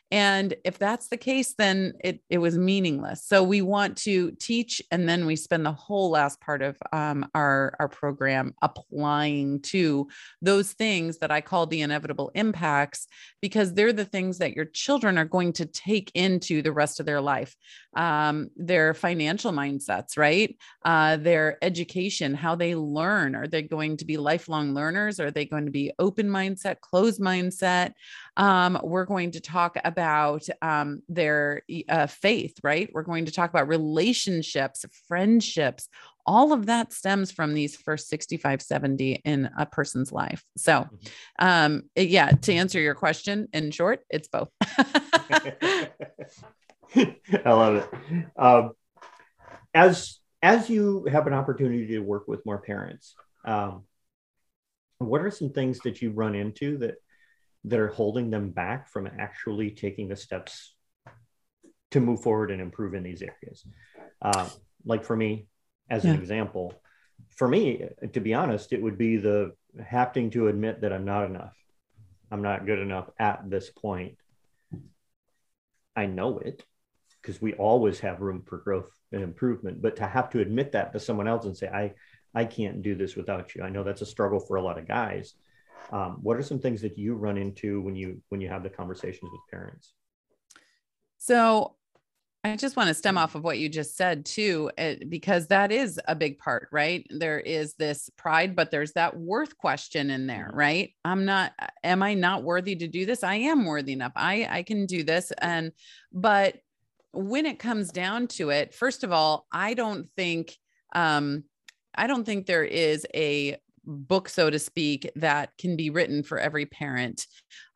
S1: And if that's the case, then it, it was meaningless. So we want to teach, and then we spend the whole last part of um, our, our program applying to those things that I call the inevitable impacts, because they're the things that your children are going to take into the rest of their life. Um, their financial mindsets, right? Uh, their education, how they learn. Are they going to be lifelong learners? Are they going to be open mindset, closed mindset? Um, we're going to talk about um, their uh, faith, right? We're going to talk about relationships, friendships. All of that stems from these first 65, 70 in a person's life. So, mm-hmm. um, yeah, to answer your question in short, it's both.
S3: I love it. Um, as as you have an opportunity to work with more parents, um, what are some things that you run into that that are holding them back from actually taking the steps to move forward and improve in these areas. Uh, like for me as yeah. an example for me to be honest it would be the having to admit that i'm not enough i'm not good enough at this point i know it because we always have room for growth and improvement but to have to admit that to someone else and say i i can't do this without you i know that's a struggle for a lot of guys um, what are some things that you run into when you when you have the conversations with parents
S1: so I just want to stem off of what you just said too, eh, because that is a big part, right? There is this pride, but there's that worth question in there, mm-hmm. right? I'm not, am I not worthy to do this? I am worthy enough. I, I can do this. And, but when it comes down to it, first of all, I don't think, um, I don't think there is a book, so to speak, that can be written for every parent.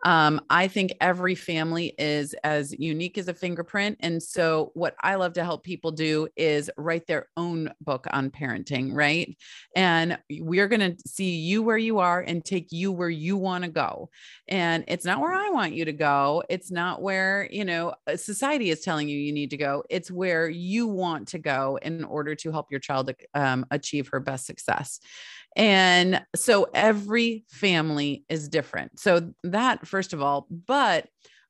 S1: Um, I think every family is as unique as a fingerprint. And so, what I love to help people do is write their own book on parenting, right? And we're going to see you where you are and take you where you want to go. And it's not where I want you to go. It's not where, you know, society is telling you you need to go. It's where you want to go in order to help your child um, achieve her best success. And so every family is different. So, that first of all, but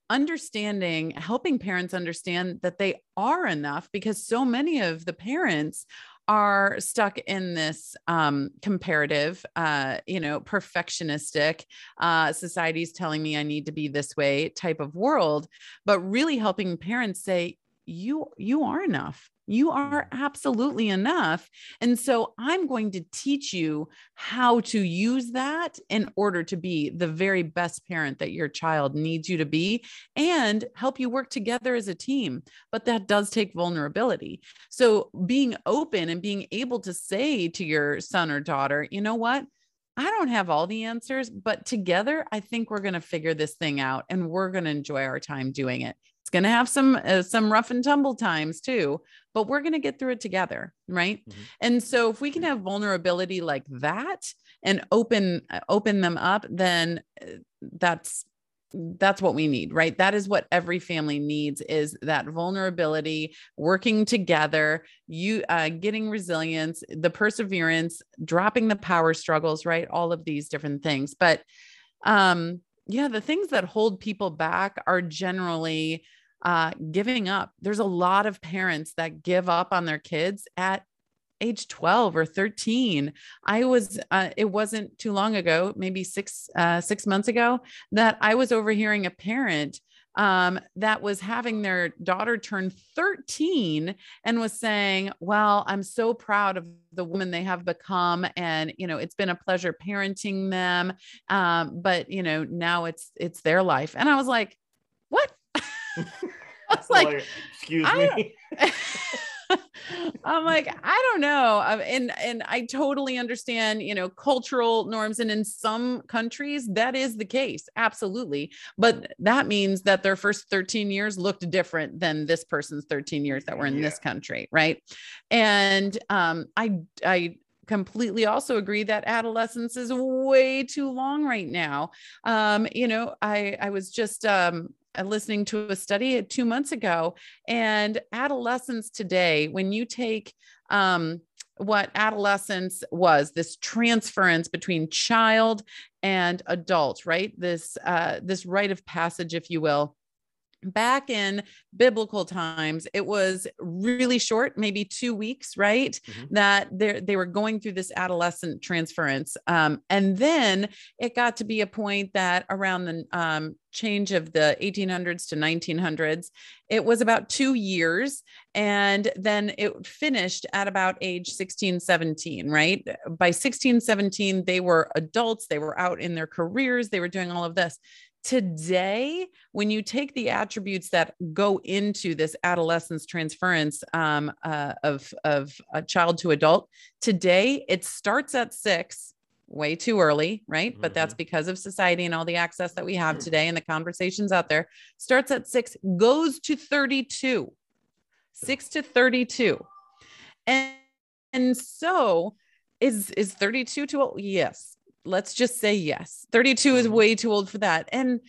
S1: understanding, helping parents understand that they are enough because so many of the parents are stuck in this um, comparative, uh, you know, perfectionistic, uh, society's telling me I need to be this way type of world, but really helping parents say, you you are enough you are absolutely enough. And so I'm going to teach you how to use that in order to be the very best parent that your child needs you to be and help you work together as a team. But that does take vulnerability. So being open and being able to say to your son or daughter, you know what? I don't have all the answers, but together, I think we're going to figure this thing out and we're going to enjoy our time doing it going to have some uh, some rough and tumble times too but we're going to get through it together right? Mm-hmm. and so if we can have vulnerability like that and open uh, open them up then uh, that's that's what we need right? That is what every family needs is that vulnerability working together you uh, getting resilience the perseverance dropping the power struggles right? All of these different things. But um yeah the things that hold people back are generally uh, giving up. There's a lot of parents that give up on their kids at age 12 or 13 i was uh, it wasn't too long ago maybe six uh, six months ago that i was overhearing a parent um, that was having their daughter turn 13 and was saying, Well, I'm so proud of the woman they have become. And, you know, it's been a pleasure parenting them. Um, but, you know, now it's, it's their life. And I was like? I was like, like excuse me. I'm like, I don't know. Um, and and I totally understand, you know, cultural norms. And in some countries, that is the case. Absolutely. But that means that their first 13 years looked different than this person's 13 years that were in yeah. this country. Right. And um, I I completely also agree that adolescence is way too long right now. Um, you know, I I was just um listening to a study two months ago, and adolescents today, when you take um, what adolescence was this transference between child and adult right? This uh, this rite of passage if you will back in biblical times it was really short maybe two weeks right mm-hmm. that they they were going through this adolescent transference. Um, and then it got to be a point that around the um, change of the 1800s to 1900s it was about two years and then it finished at about age 16 17 right? By 16 17 they were adults they were out in their careers they were doing all of this today when you take the attributes that go into this adolescence transference um, uh, of, of a child to adult today it starts at six way too early right mm-hmm. but that's mm-hmm. because of society and all the access that we have today and the conversations out there starts at six goes to 32 six to 32 and and so is is 32 too old yes let's just say yes 32 is mm-hmm. way too old for that and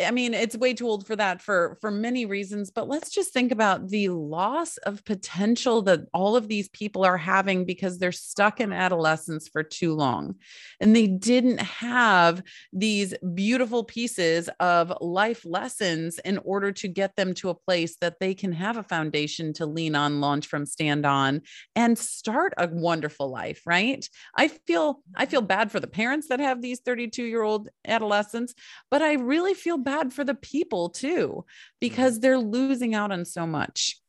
S1: I mean, it's way too old for that for for many reasons, but let's just think about the loss of potential that all of these people are having because they're stuck in adolescence for too long. And they didn't have these beautiful pieces of life lessons in order to get them to a place that they can have a foundation to lean on, launch from, stand on and start a wonderful life, right? I feel I feel mm-hmm. bad for the parents that have these 32-year-old adolescents, but I really really feel bad for the people too, because mm-hmm. they're losing out on so much.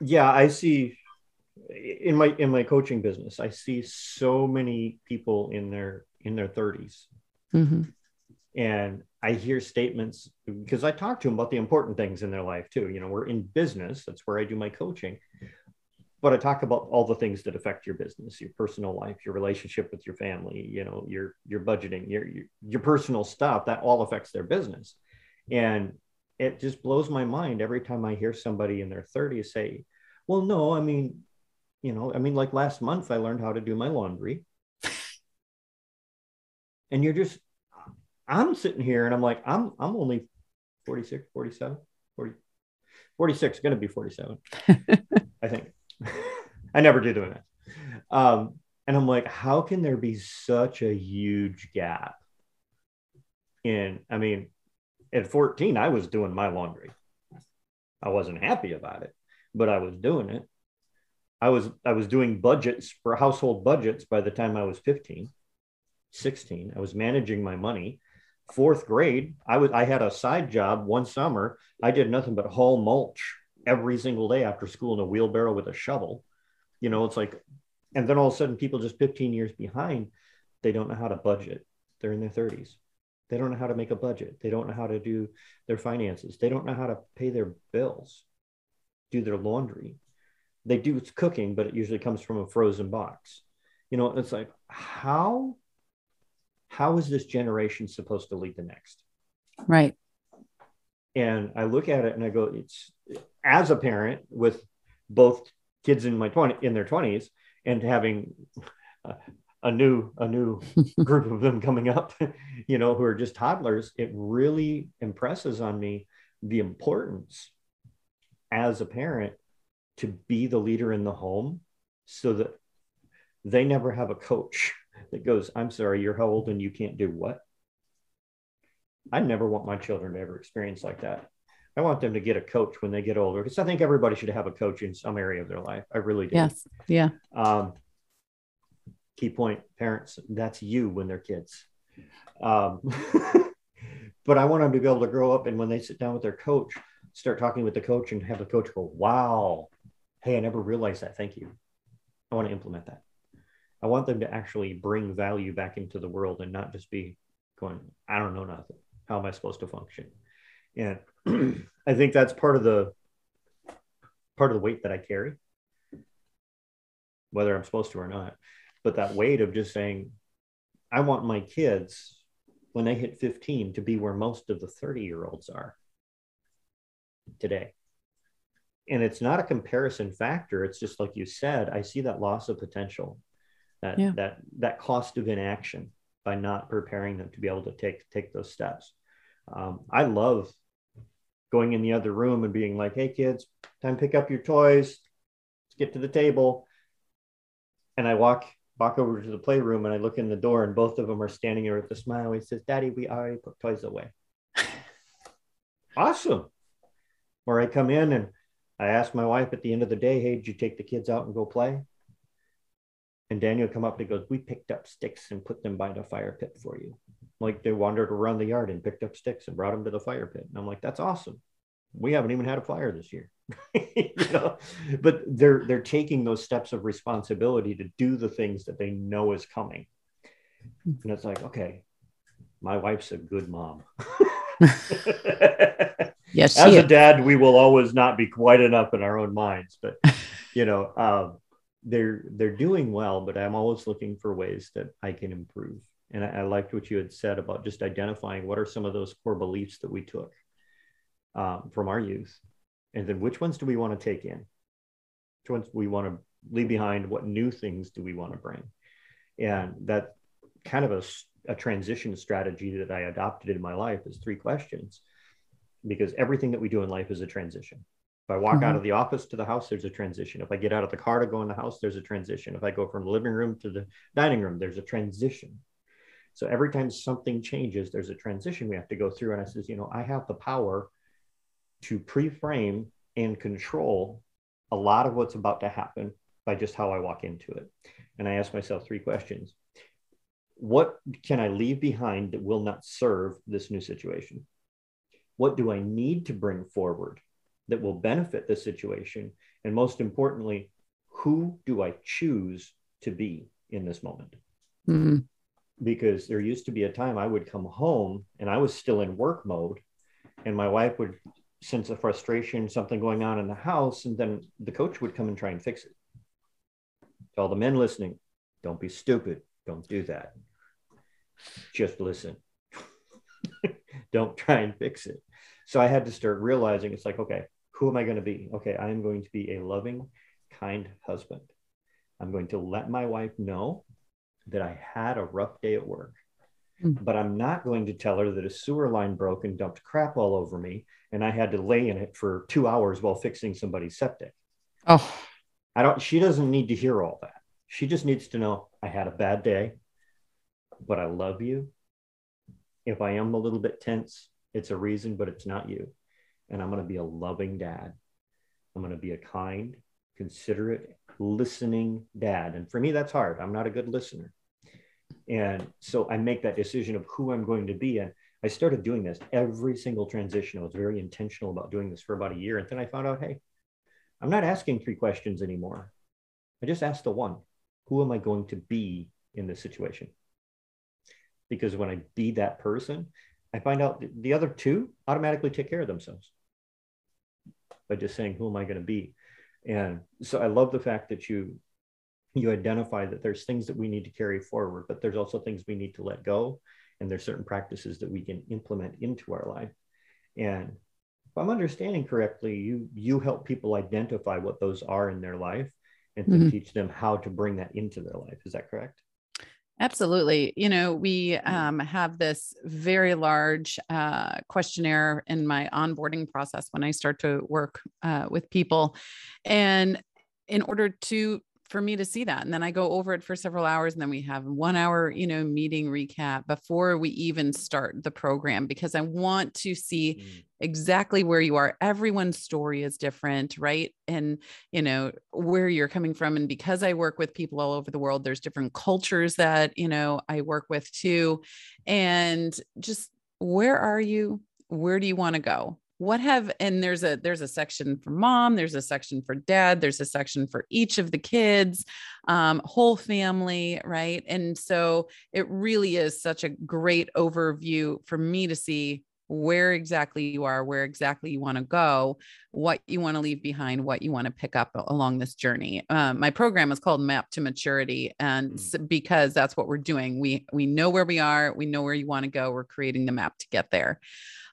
S3: Yeah, I see in my in my coaching business, I see so many people in their in their 30s. Mm-hmm. And I hear statements because I talk to them about the important things in their life too. You know, we're in business, that's where I do my coaching but I talk about all the things that affect your business, your personal life, your relationship with your family, you know, your your budgeting, your your, your personal stuff. That all affects their business, and it just blows my mind every time I hear somebody in their 30s say, "Well, no, I mean, you know, I mean, like last month I learned how to do my laundry," and you're just, I'm sitting here and I'm like, I'm I'm only 46, 47, 40, 46, going to be 47, I think. I never do the math. Um, and I'm like, how can there be such a huge gap? In, I mean, at 14, I was doing my laundry. I wasn't happy about it, but I was doing it. I was I was doing budgets for household budgets by the time I was 15, 16. I was managing my money. Fourth grade, I was I had a side job one summer. I did nothing but haul mulch every single day after school in a wheelbarrow with a shovel. You know, it's like, and then all of a sudden, people just 15 years behind, they don't know how to budget. They're in their 30s. They don't know how to make a budget. They don't know how to do their finances. They don't know how to pay their bills, do their laundry. They do it's cooking, but it usually comes from a frozen box. You know, it's like, how how is this generation supposed to lead the next?
S1: Right.
S3: And I look at it and I go, it's as a parent with both kids in my 20 in their 20s and having a, a new a new group of them coming up you know who are just toddlers it really impresses on me the importance as a parent to be the leader in the home so that they never have a coach that goes i'm sorry you're how old and you can't do what? I never want my children to ever experience like that I want them to get a coach when they get older because I think everybody should have a coach in some area of their life. I really do.
S1: Yes. Yeah. Um,
S3: key point parents, that's you when they're kids. Um, but I want them to be able to grow up and when they sit down with their coach, start talking with the coach and have the coach go, wow, hey, I never realized that. Thank you. I want to implement that. I want them to actually bring value back into the world and not just be going, I don't know nothing. How am I supposed to function? And I think that's part of the part of the weight that I carry, whether I'm supposed to or not. But that weight of just saying, I want my kids when they hit 15 to be where most of the 30 year olds are today. And it's not a comparison factor. It's just like you said, I see that loss of potential, that yeah. that that cost of inaction by not preparing them to be able to take take those steps. Um, I love going in the other room and being like, hey, kids, time to pick up your toys. Let's get to the table. And I walk walk over to the playroom and I look in the door and both of them are standing there with a smile. He says, Daddy, we already put toys away. awesome. Or I come in and I ask my wife at the end of the day, hey, did you take the kids out and go play? And Daniel come up and he goes, we picked up sticks and put them by the fire pit for you like they wandered around the yard and picked up sticks and brought them to the fire pit. And I'm like, that's awesome. We haven't even had a fire this year. you know, but they're they're taking those steps of responsibility to do the things that they know is coming. And it's like, okay, my wife's a good mom.
S1: yes,
S3: as a dad, we will always not be quite enough in our own minds, but you know, um, they're they're doing well. But I'm always looking for ways that I can improve and I, I, liked what you had said about just identifying what are some of those core beliefs that we took um, from our youth, and then which ones do we want to take in? Which ones do we want to leave behind? What new things do we want to bring? And that kind of a a transition strategy that I adopted in my life is three questions because everything that we do in life is a transition. If I walk mm-hmm. out of the office to the house, there's a transition. If I get out of the car to go in the house, there's a transition. If I go from the living room to the dining room, there's a transition. So every time something changes, there's a transition we have to go through. And I says, you know, I have the power to pre-frame and control a lot of what's about to happen by just how I walk into it. And I ask myself three questions. What can I leave behind that will not serve this new situation? What do I need to bring forward that will benefit the situation? And most importantly, who do I choose to be in this moment? Mm-hmm. Because there used to be a time I would come home and I was still in work mode, and my wife would sense a frustration, something going on in the house, and then the coach would come and try and fix it. To all the men listening, don't be stupid. Don't do that. Just listen. don't try and fix it. So I had to start realizing it's like, okay, who am I going to be? Okay, I am going to be a loving, kind husband. I'm going to let my wife know that I had a rough day at work. Mm-hmm. But I'm not going to tell her that a sewer line broke and dumped crap all over me and I had to lay in it for two hours while fixing somebody's septic.
S1: Oh,
S3: I don't, she doesn't need to hear all that. She just needs to know I had a bad day, but I love you. If I am a little bit tense, it's a reason, but it's not you. And I'm going to be a loving dad. I'm going to be a kind, considerate, listening dad. And for me, that's hard. I'm not a good listener. And so I make that decision of who I'm going to be. And I started doing this every single transition. I was very intentional about doing this for about a year. And then I found out, hey, I'm not asking three questions anymore. I just asked the one Who am I going to be in this situation? Because when I be that person, I find out the other two automatically take care of themselves by just saying, Who am I going to be? And so I love the fact that you you identify that there's things that we need to carry forward, but there's also things we need to let go. And there's certain practices that we can implement into our life. And if I'm understanding correctly, you you help people identify what those are in their life and to mm-hmm. teach them how to bring that into their life. Is that correct?
S1: Absolutely. You know, we mm-hmm. um, have this very large uh, questionnaire in my onboarding process when I start to work uh, with people. And in order to for me to see that. And then I go over it for several hours and then we have one hour, you know, meeting recap before we even start the program because I want to see mm. exactly where you are. Everyone's story is different, right? And, you know, where you're coming from. And because I work with people all over the world, there's different cultures that, you know, I work with too. And just where are you? Where do you want to go? What have and there's a there's a section for mom there's a section for dad there's a section for each of the kids um, whole family right? And so it really is such a great overview for me to see where exactly you are where exactly you want to go what you want to leave behind what you want to pick up along this journey. Um, my program is called map to maturity and mm. because that's what we're doing. We we know where we are we know where you want to go we're creating the map to get there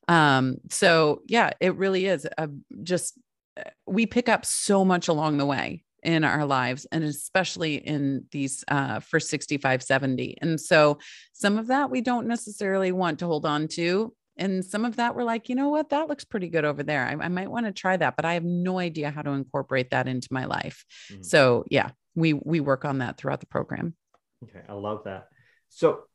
S1: um, so yeah, it really is a, just uh, we pick up so much along the way in our lives and especially in these uh, first 65 70 and so some of that we don't necessarily want to hold on to and some of that we're like you know what? That looks pretty good over there. I, I might want to try that but i have no idea how to incorporate that into my life. Mm-hmm. so yeah we we work on that throughout the program.
S3: Okay i love that. So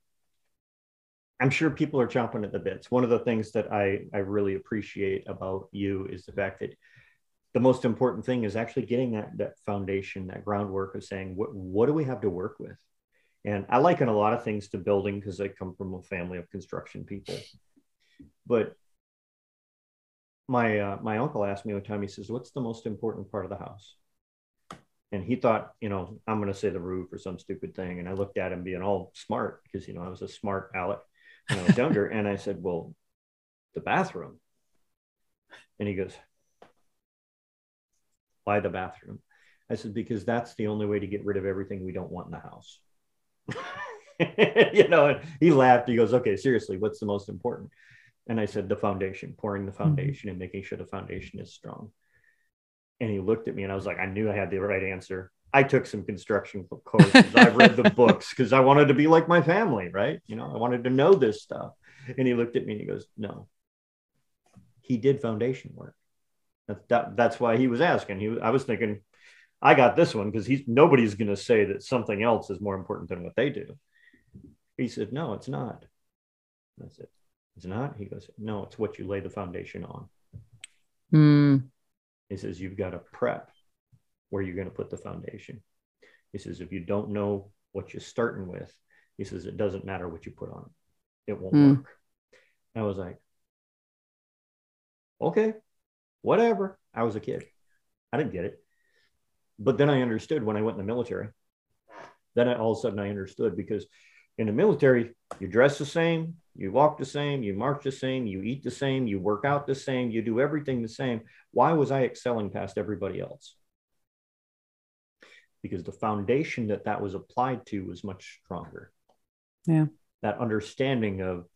S3: I'm sure people are chomping at the bits. One of the things that I, I really appreciate about you is the fact that the most important thing is actually getting that, that foundation, that groundwork of saying, what, what do we have to work with? And I liken a lot of things to building because I come from a family of construction people. But my uh, my uncle asked me one time, he says, What's the most important part of the house? And he thought, you know, I'm going to say the roof or some stupid thing. And I looked at him being all smart because, you know, I was a smart aleck when I was younger. and I said, Well, the bathroom. And he goes, Why the bathroom? I said, Because that's the only way to get rid of everything we don't want in the house. you know, and he laughed. He goes, Okay, seriously, what's the most important? And I said, The foundation, pouring the mm-hmm. foundation and making sure the foundation is strong. And he looked at me and I was like, I knew I had the right answer. I took some construction courses. I've read the books because I wanted to be like my family, right? You know, I wanted to know this stuff. And he looked at me and he goes, No. He did foundation work. That, that, that's why he was asking. He, I was thinking, I got this one because he's nobody's going to say that something else is more important than what they do. He said, No, it's not. That's it. It's not. He goes, No, it's what you lay the foundation on.
S1: Mm.
S3: He says, You've got to prep where you're going to put the foundation. He says, If you don't know what you're starting with, he says, It doesn't matter what you put on it, it won't
S1: Mm.
S3: work. And I was like, Okay, whatever. I was a kid. I didn't get it. But then I understood when I went in the military. Then I, all of a sudden I understood because in the military, you dress the same, you walk the same, you march the same, you eat the same, you work out the same, you do everything the same. Why was I excelling past everybody else? Because the foundation that that was applied to was much stronger.
S1: Yeah.
S3: That understanding of,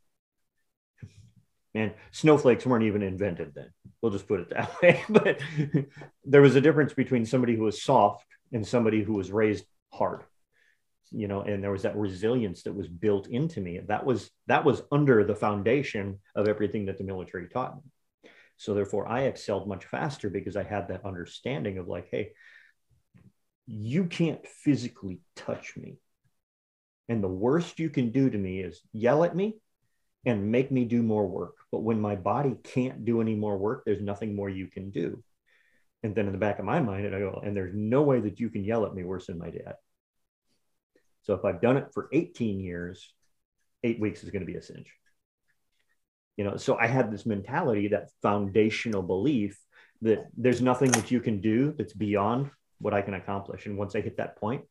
S3: man, snowflakes weren't even invented then. We'll just put it that way. but there was a difference between somebody who was soft and somebody who was raised hard you know and there was that resilience that was built into me that was that was under the foundation of everything that the military taught me so therefore i excelled much faster because i had that understanding of like hey you can't physically touch me. And the worst you can do to me is yell at me and make me do more work. But when my body can't do any more work there's nothing more you can do. And then in the back of my mind i go and there's no way that you can yell at me worse than my dad. So if I've done it for 18 years, eight weeks is going to be a cinch. You know, so I had this mentality, that foundational belief that there's nothing that you can do that's beyond what I can accomplish. And once I hit that point,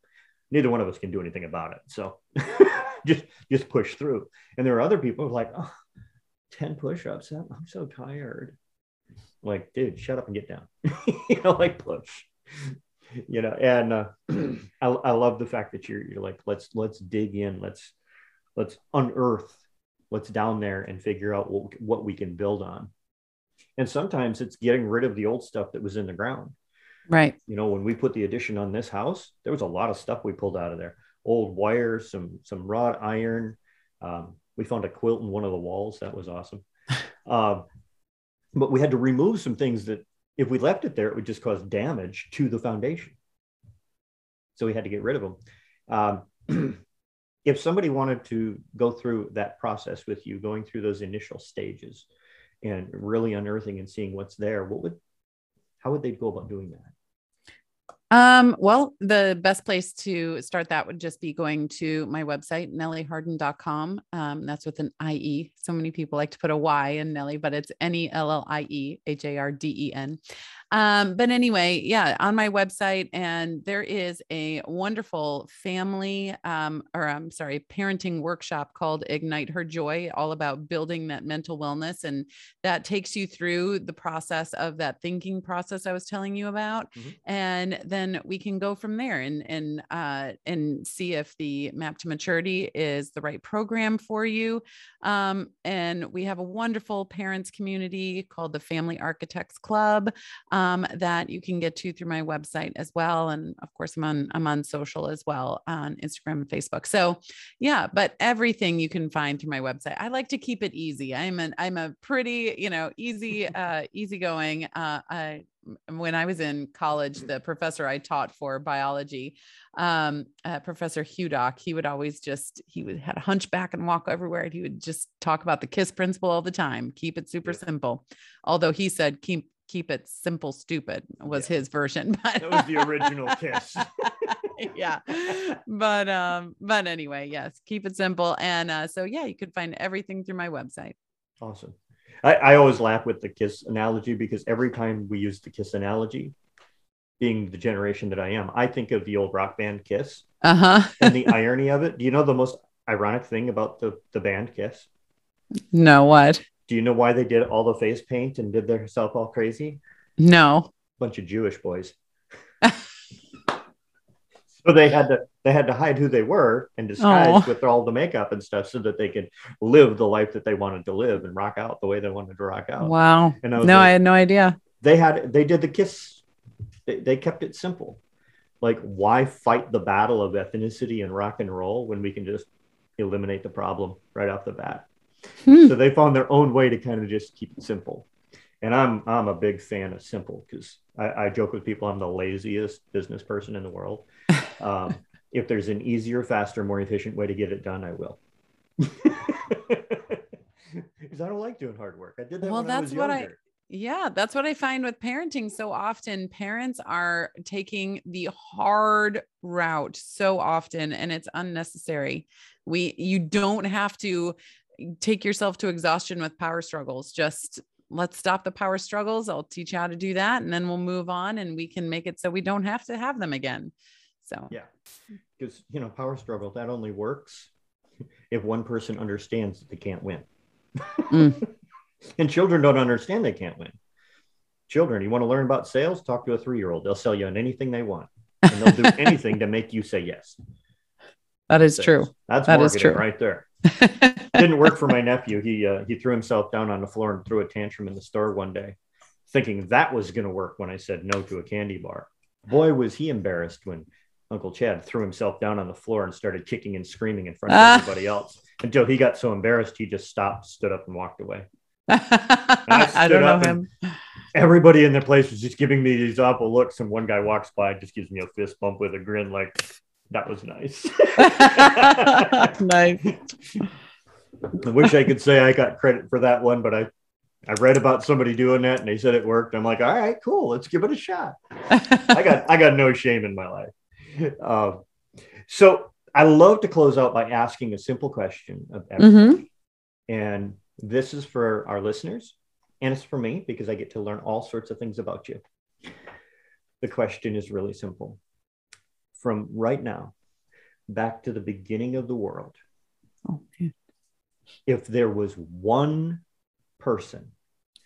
S3: neither one of us can do anything about it. So just just push through. And there are other people who are like, oh, 10 push-ups. I'm so tired. Like, dude, shut up and get down. you know, like push you know and uh, I, I love the fact that you're you're like let's let's dig in let's let's unearth what's down there and figure out what, what we can build on and sometimes it's getting rid of the old stuff that was in the ground
S1: Right.
S3: you know when we put the addition on this house there was a lot of stuff we pulled out of there old wires some some wrought iron um, we found a quilt in one of the walls that was awesome um, but we had to remove some things that if we left it there, it would just cause damage to the foundation. So we had to get rid of them. Um, if somebody wanted to go through that process with you, going through those initial stages and really unearthing and seeing what's there, what would, how would they go about doing that?
S1: Um, well, the best place to start that would just be going to my website, nellieharden.com. Um, that's with an IE. So many people like to put a Y in Nelly, but it's N E L L I E H A R D E N. Um, but anyway, yeah, on my website, and there is a wonderful family, um, or I'm sorry, parenting workshop called Ignite Her Joy, all about building that mental wellness. And that takes you through the process of that thinking process I was telling you about.
S3: Mhm.
S1: And then we can go from there and, and, uh, and see if the map to maturity is the right program for you. Um, and we have a wonderful parents community called the Family Architects Club um, that you can get to through my website as well. And of course, I'm on I'm on social as well on Instagram and Facebook. So yeah, but everything you can find through my website. I like to keep it easy. I'm an I'm a pretty you know easy uh, easygoing. Uh, I when I was in college, the professor I taught for biology, um, uh, Professor Hudock, he would always just he would had a hunchback and walk everywhere, and he would just talk about the KISS principle all the time. Keep it super simple. Although he said keep keep it simple, stupid was
S3: Yeah.
S1: his version. But
S3: That was the original KISS.
S1: yeah, but um, but anyway, yes, keep it simple, and uh, so yeah, you could find everything through my website.
S3: Awesome. I, I always laugh with the kiss analogy because every time we use the kiss analogy, being the generation that I am, I think of the old rock band Kiss
S1: Uh huh.
S3: and the irony of it. Do you know the most ironic thing about the, the band Kiss?
S1: No, what?
S3: Do you know why they did all the face paint and did themselves all crazy?
S1: No.
S3: Bunch of Jewish boys. so they had to they had to hide who they were and disguise
S1: Oh.
S3: with all the makeup and stuff so that they could live the life that they wanted to live and rock out the way they wanted to rock out.
S1: Wow.
S3: And I
S1: No,
S3: like,
S1: I had no idea.
S3: they had they did the kiss they, they kept it simple. Like, why fight the battle of ethnicity and rock and roll when we can just eliminate the problem right off the bat? Hmm. So they found their own way to kind of just keep it simple. And I'm I'm a big fan of simple because I, I, joke with people I'm the laziest business person in the world. Um, if there's an easier, faster, more efficient way to get it done, I will. Because I don't like doing hard work. I did that. Well, that's I what I.
S1: Yeah, that's what I find with parenting so often. Parents are taking the hard route so often, and it's unnecessary. We you don't have to take yourself to exhaustion with power struggles. Just let's stop the power struggles. I'll teach you how to do that. And then we'll move on and we can make it so we don't have to have them again. So,
S3: yeah, because, you know, power struggle that only works if one person understands that they can't win. Mm. and children don't understand they can't win. Children, you want to learn about sales? Talk to a three year old. They'll sell you on anything they want, and they'll do anything to make you say yes.
S1: That is true.
S3: That's that is true. right there. Didn't work for my nephew. He uh, he threw himself down on the floor and threw a tantrum in the store one day, thinking that was going to work when I said no to a candy bar. Boy, was he embarrassed when Uncle Chad threw himself down on the floor and started kicking and screaming in front of ah. everybody else until he got so embarrassed he just stopped, stood up, and walked away. I, I, don't know him. Everybody in the place was just giving me these awful looks, and one guy walks by, just gives me a fist bump with a grin, like that was nice. nice. I wish I could say I got credit for that one, but I I read about somebody doing that and they said it worked. I'm like, all right, cool, let's give it a shot. I got I got no shame in my life. Um, so I love to close out by asking a simple question of everybody. Mm-hmm. And this is for our listeners, and it's for me because I get to learn all sorts of things about you. The question is really simple. From right now back to the beginning of the world, oh, if there was one person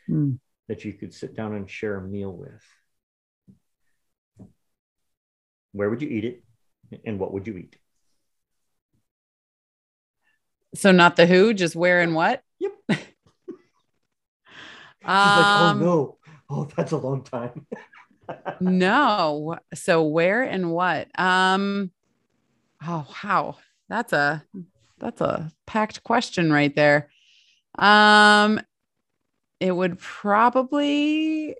S3: mm. that you could sit down and share a meal with, where would you eat it and what would you eat?
S1: So not the who, just where and what?
S3: Yep. um, like, oh um, no. Oh, that's a long time.
S1: no. So where and what? Um oh wow. That's a that's a packed question right there. Um, it would probably,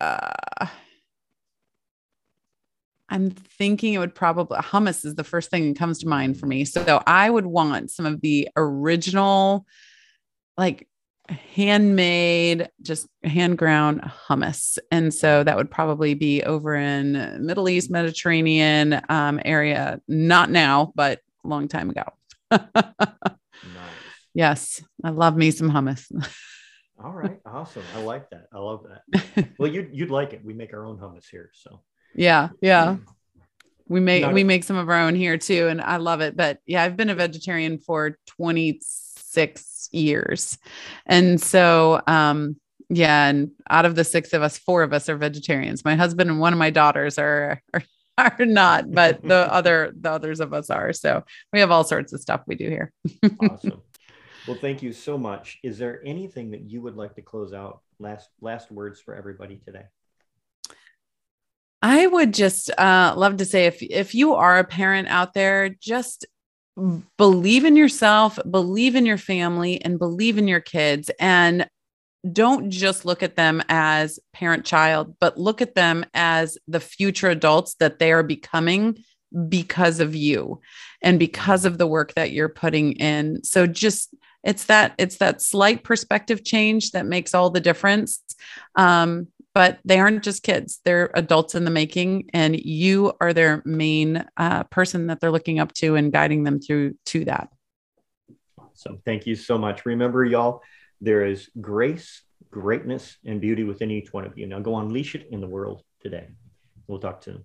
S1: uh, I'm thinking it would probably hummus is the first thing that comes to mind for me. So I would want some of the original, like handmade, just hand ground hummus. And so that would probably be over in Middle East, Mediterranean um, area. Not now, but a long time ago nice. Yes, I love me some hummus.
S3: All right, awesome. I like that. I love that. Well, you'd you'd like it. We make our own hummus here, so
S1: yeah, yeah. We make Not we make some of our own here too, and I love it. But yeah, I've been a vegetarian for 26 years, and so um, yeah, and out of the six of us, four of us are vegetarians. My husband and one of my daughters are are are not, but the other the others of us are. So we have all sorts of stuff we do here.
S3: awesome. Well, thank you so much. Is there anything that you would like to close out? Last last words for everybody today.
S1: I would just uh, love to say if if you are a parent out there, just believe in yourself, believe in your family, and believe in your kids. And don't just look at them as parent child, but look at them as the future adults that they are becoming because of you and because of the work that you're putting in. So just it's that it's that slight perspective change that makes all the difference. Um, but they aren't just kids; they're adults in the making, and you are their main uh, person that they're looking up to and guiding them through to that.
S3: Awesome! Thank you so much. Remember, y'all there is grace, greatness, and beauty within each one of you. Now go unleash it in the world today. We'll talk soon.